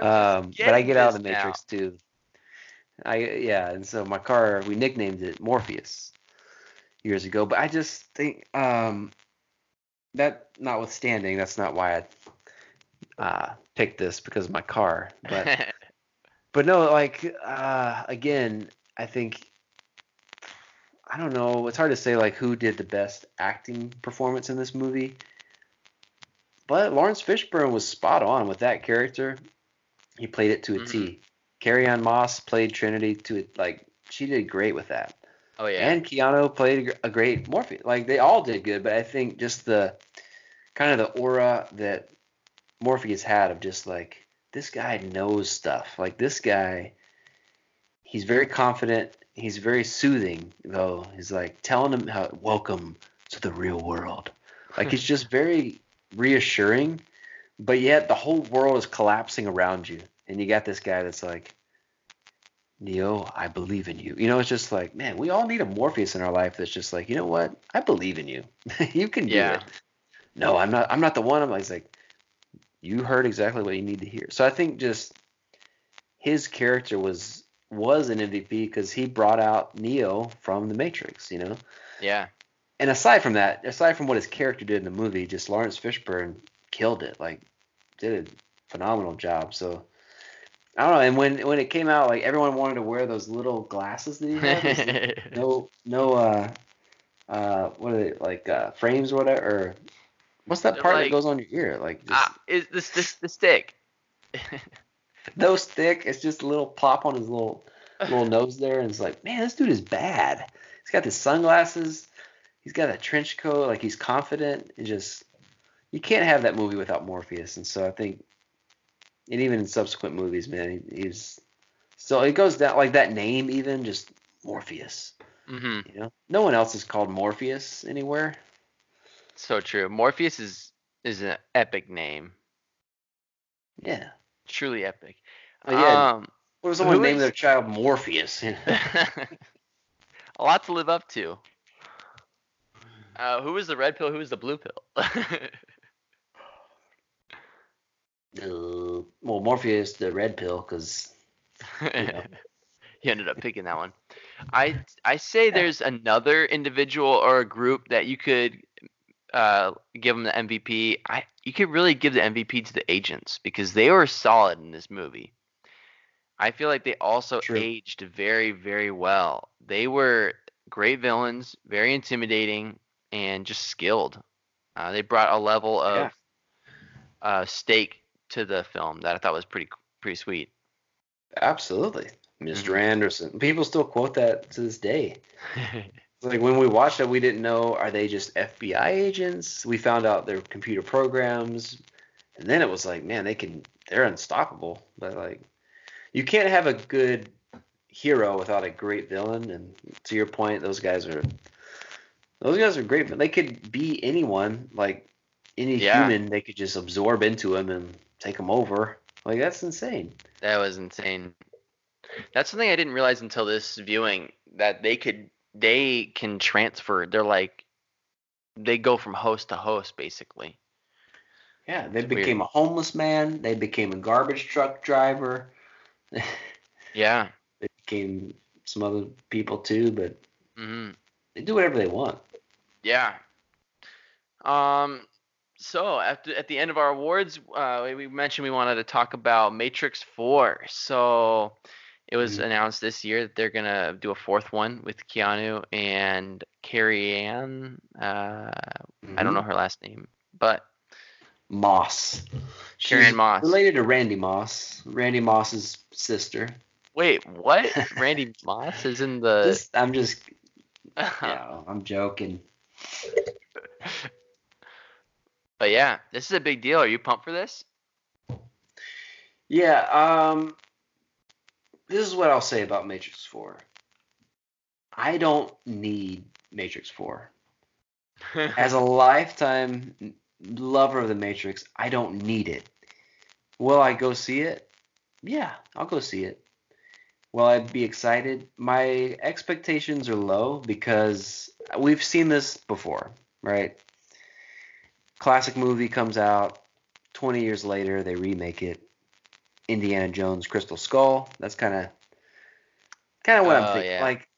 um, but I get out of the now. Matrix too. I yeah, and so my car we nicknamed it Morpheus years ago. But I just think um, that notwithstanding, that's not why I uh, picked this because of my car. But but no, like uh, again, I think I don't know. It's hard to say like who did the best acting performance in this movie. But Laurence Fishburne was spot on with that character. He played it to a T. Carrie-Anne Moss played Trinity to it like she did great with that. oh yeah. And Keanu played a a great Morpheus. Like they all did good, but I think just the kind of the aura that Morpheus had of just like this guy knows stuff. Like this guy, he's very confident. He's very soothing though. He's like telling him how welcome to the real world. Like he's just very reassuring, but yet the whole world is collapsing around you, and you got this guy that's like, Neo, I believe in you. You know, it's just like, man, we all need a Morpheus in our life that's just like, you know what? I believe in you. you can do Yeah. it. No, I'm not. I'm not the one. I'm like, you heard exactly what you need to hear. So I think just his character was was an MVP because he brought out Neo from the Matrix. You know, Yeah. and aside from that, aside from what his character did in the movie, just Laurence Fishburne killed it. Like, did a phenomenal job. So I don't know. And when when it came out, like everyone wanted to wear those little glasses that he had. No no uh uh what are they like uh frames or whatever or what's that part like- that goes on your ear? Like just ah, is this this the stick? those stick. it's just a little pop on his little little nose there and it's like man this dude is bad. He's got the sunglasses. He's got a trench coat. Like he's confident. And just you can't have that movie without Morpheus and so I think and even in subsequent movies man he, he's so it goes down like that name even just Morpheus. Hmm you know? No one else is called Morpheus anywhere So true. Morpheus is is an epic name. yeah Truly epic. Yeah. Um, What if someone named is- their child Morpheus? a lot to live up to. Uh, who was the red pill? Who was the blue pill? Uh, well, Morpheus, the red pill, because he ended up picking that one. I I say there's another individual or a group that you could uh, give them the MVP. I you could really give the MVP to the agents because they were solid in this movie. I feel like they also True. aged very very well. They were great villains, very intimidating, and just skilled. Uh, they brought a level of Yeah. uh, stake to the film that I thought was pretty pretty sweet. absolutely. mister Anderson. People still quote that to this day. Like when we watched it, we didn't know are they just FBI agents? We found out they're computer programs, and then it was like, man, they can they're unstoppable. But like, you can't have a good hero without a great villain. And to your point, those guys are those guys are great. But they could be anyone, like any Yeah. human. They could just absorb into him and take him over. Like that's insane. That was insane. That's something I didn't realize until this viewing that they could they can transfer. They're like they go from host to host basically. Yeah, they It's weird. became a homeless man. They became a garbage truck driver. Yeah. they became some other people too, but hmm they do whatever they want. Yeah. Um. So at at the end of our awards, uh, we- we mentioned we wanted to talk about Matrix Four. So it was Mhm. announced this year that they're gonna do a fourth one with Keanu and Carrie-Anne. Uh, I don't know her last name, but Moss. Carrie-Anne Moss. Related to Randy Moss. Randy Moss's sister. wait, what? Randy Moss is in the. Just, I'm just, yeah, I'm joking. But yeah, this is a big deal. Are you pumped for this? Yeah, um, this is what I'll say about Matrix 4. I don't need Matrix 4. As a lifetime lover of the Matrix, I don't need it. Will I go see it? Yeah, I'll go see it. Will I be excited? My expectations are low because we've seen this before, right? Classic movie comes out, 20 years later, they remake it. Indiana Jones Crystal Skull. That's kind of kind of what Oh, I'm thinking. yeah. Like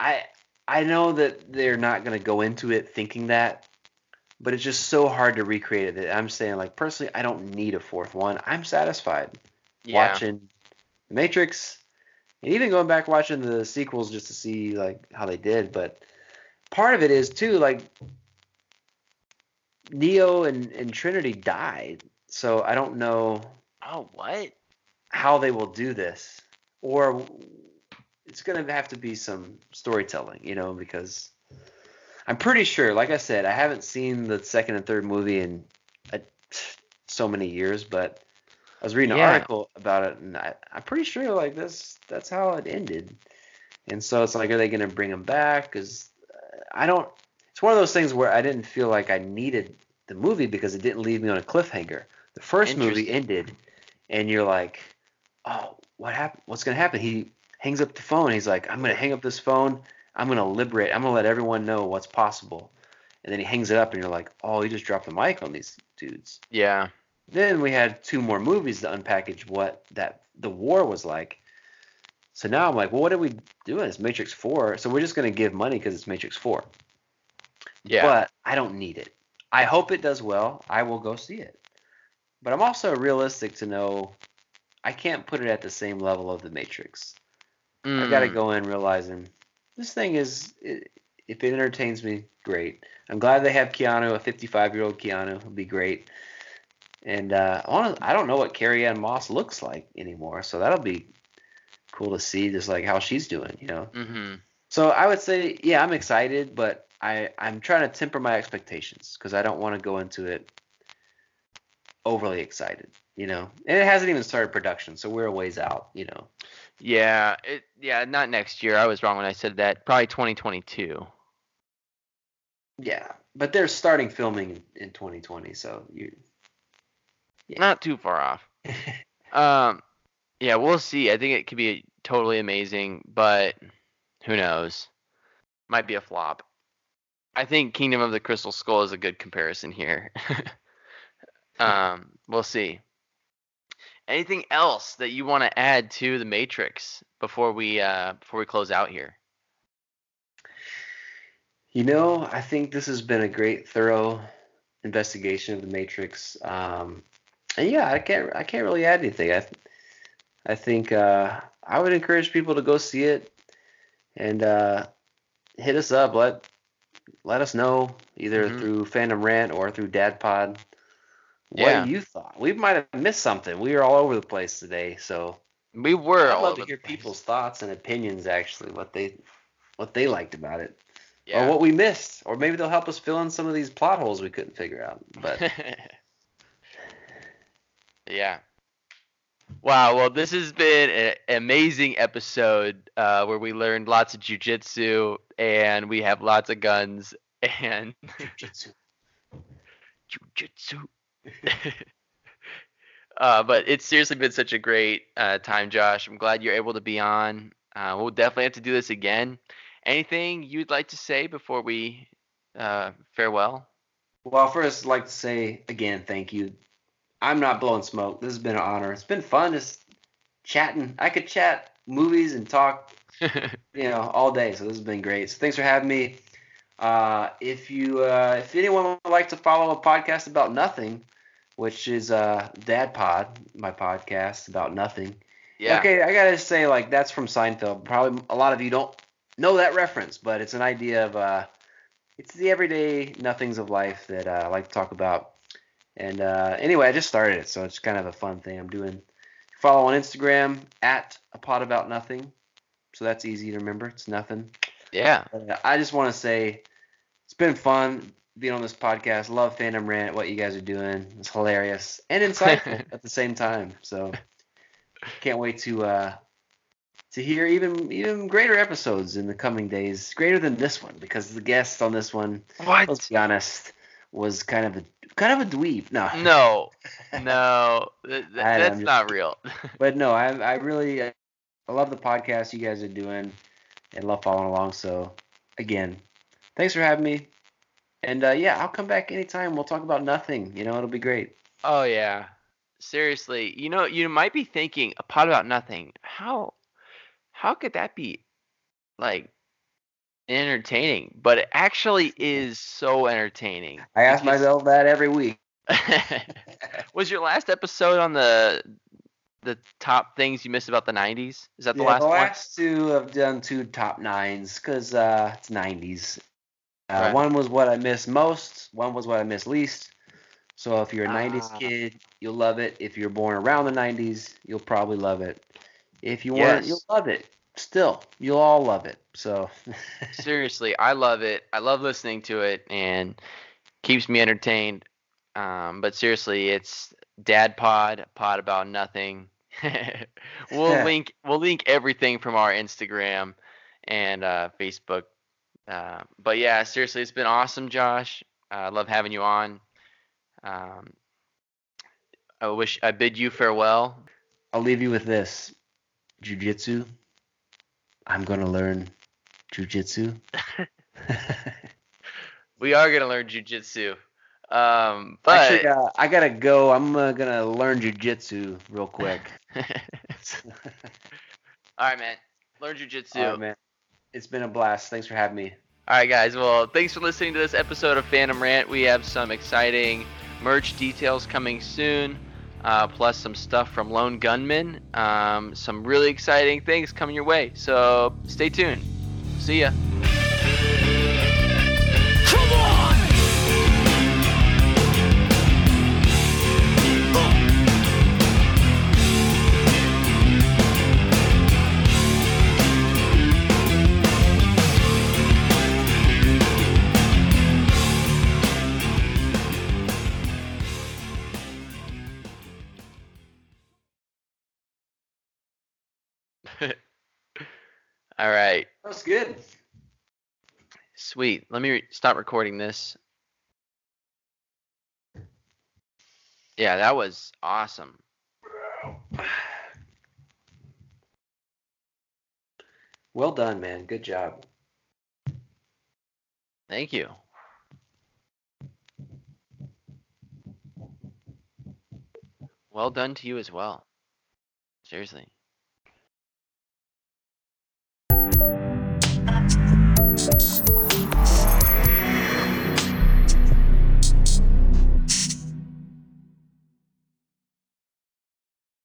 I I know that they're not going to go into it thinking that, but it's just so hard to recreate it. that I'm saying like personally, I don't need a fourth one. I'm satisfied Yeah. watching The Matrix and even going back watching the sequels just to see like how they did. But part of it is too like Neo and, and Trinity died, so I don't know Oh, what? How they will do this, or it's going to have to be some storytelling, you know, because I'm pretty sure, like I said, I haven't seen the second and third movie in uh, so many years, but I was reading an Yeah. article about it, and I, I'm pretty sure like this, that's how it ended. And so it's like, are they going to bring him back? Because I don't. It's one of those things where I didn't feel like I needed the movie because it didn't leave me on a cliffhanger. The first movie ended, and you're like, oh, what happened? What's going to happen? He hangs up the phone. He's like, I'm going to hang up this phone. I'm going to liberate. I'm going to let everyone know what's possible. And then he hangs it up, and you're like, oh, he just dropped the mic on these dudes. Yeah. Then we had two more movies to unpackage what that the war was like. So now I'm like, well, what are we doing? It's Matrix Four, so we're just going to give money because it's Matrix Four. Yeah. But I don't need it. I hope it does well. I will go see it. But I'm also realistic to know I can't put it at the same level of the Matrix. I got to Mm. go in realizing this thing is, it, if it entertains me, great. I'm glad they have Keanu, a 55 year old Keanu, would be great. And uh, I, wanna, I don't know what Carrie-Anne Moss looks like anymore, so that'll be cool to see, just like how she's doing, you know. Mm-hmm. So I would say, yeah, I'm excited, but I I'm trying to temper my expectations because I don't want to go into it overly excited, you know. And it hasn't even started production, so we're a ways out, you know. Yeah. It. Yeah. Not next year. I was wrong when I said that. Probably 2022. Yeah, but they're starting filming in 2020, so you Not too far off. Um. Yeah. We'll see. I think it could be totally amazing, but who knows? Might be a flop. I think Kingdom of the Crystal Skull is a good comparison here. um. We'll see. Anything else that you want to add to the Matrix before we uh before we close out here? You know, I think this has been a great, thorough investigation of the Matrix. Um, and yeah, I can't, I can't really add anything. I, th- I think uh, I would encourage people to go see it and uh, hit us up. Let, let us know either Mhm. through Fandom Rant or through Dad Pod what Yeah. you thought. We might have missed something. We were all over the place today, so We were I'd all love to hear people's thoughts and opinions. Actually, what they what they liked about it, Yeah. or what we missed, or maybe they'll help us fill in some of these plot holes we couldn't figure out. But yeah. Wow. Well, this has been an amazing episode uh, where we learned lots of jujitsu and we have lots of guns and jujitsu. jujitsu. uh, but it's seriously been such a great uh, time, Josh. I'm glad you're able to be on. Uh, we'll definitely have to do this again. Anything you'd like to say before we uh, farewell? Well, first, I'd like to say again, thank you. I'm not blowing smoke. This has been an honor. It's been fun just chatting. I could chat movies and talk, you know, all day. So this has been great. So thanks for having me. Uh, if you, uh, if anyone would like to follow a podcast about nothing, which is uh, Dad Pod, my podcast about nothing. yeah. Okay, I gotta say, like that's from Seinfeld. Probably a lot of you don't know that reference, but it's an idea of uh, it's the everyday nothings of life that uh, I like to talk about. And uh, anyway, I just started it, so it's kind of a fun thing I'm doing. Follow on Instagram at a pod about nothing, so that's easy to remember. It's nothing. Yeah. Uh, I just want to say it's been fun being on this podcast. Love Fandom Rant, what you guys are doing. It's hilarious and insightful at the same time. So can't wait to uh to hear even even greater episodes in the coming days, greater than this one, because the guest on this one, What? let's be honest, was kind of a kind of a dweeb. No, No, no, th- th- I- I'm that's not real. but no, I I really uh, I love the podcast you guys are doing and love following along. So again, thanks for having me. And uh, yeah, I'll come back anytime. We'll talk about nothing. You know, it'll be great. oh yeah, seriously. You know, you might be thinking a pod about nothing. How, how could that be, like, entertaining? But it actually is so entertaining. I ask because- myself that every week. Was your last episode on the the top things you missed about the '90s? Is that the yeah, last the one? last two have done two top nines because uh, it's 90s. Uh, Right. One was what I miss most. One was what I miss least. So if you're a 90s Ah. kid, you'll love it. If you're born around the 90s, you'll probably love it. If you weren't, you'll love it. Still, you'll all love it. So Seriously, I love it. I love listening to it and keeps me entertained. Um, but seriously, it's Dad Pod, Pod About Nothing. we'll link we'll link everything from our Instagram and uh, Facebook. Uh, but yeah, seriously, it's been awesome, Josh. I love having you on. Um, I wish I bid you farewell. I'll leave you with this: jujitsu. I'm gonna learn jujitsu. We are gonna learn jujitsu. Um, but Actually, uh, I gotta go. I'm uh, gonna learn jujitsu real quick. all right, man. Learn jujitsu. All right, man. It's been a blast. Thanks for having me. All right, guys. Well, thanks for listening to this episode of Fandom Rant. We have some exciting merch details coming soon, uh, plus some stuff from Lone Gunman. Um, some really exciting things coming your way. So stay tuned. See ya. All right. That was good. Sweet. Let me re- stop recording this. Yeah, that was awesome. Well done, man. Good job. Thank you. Well done to you as well. Seriously. Peace.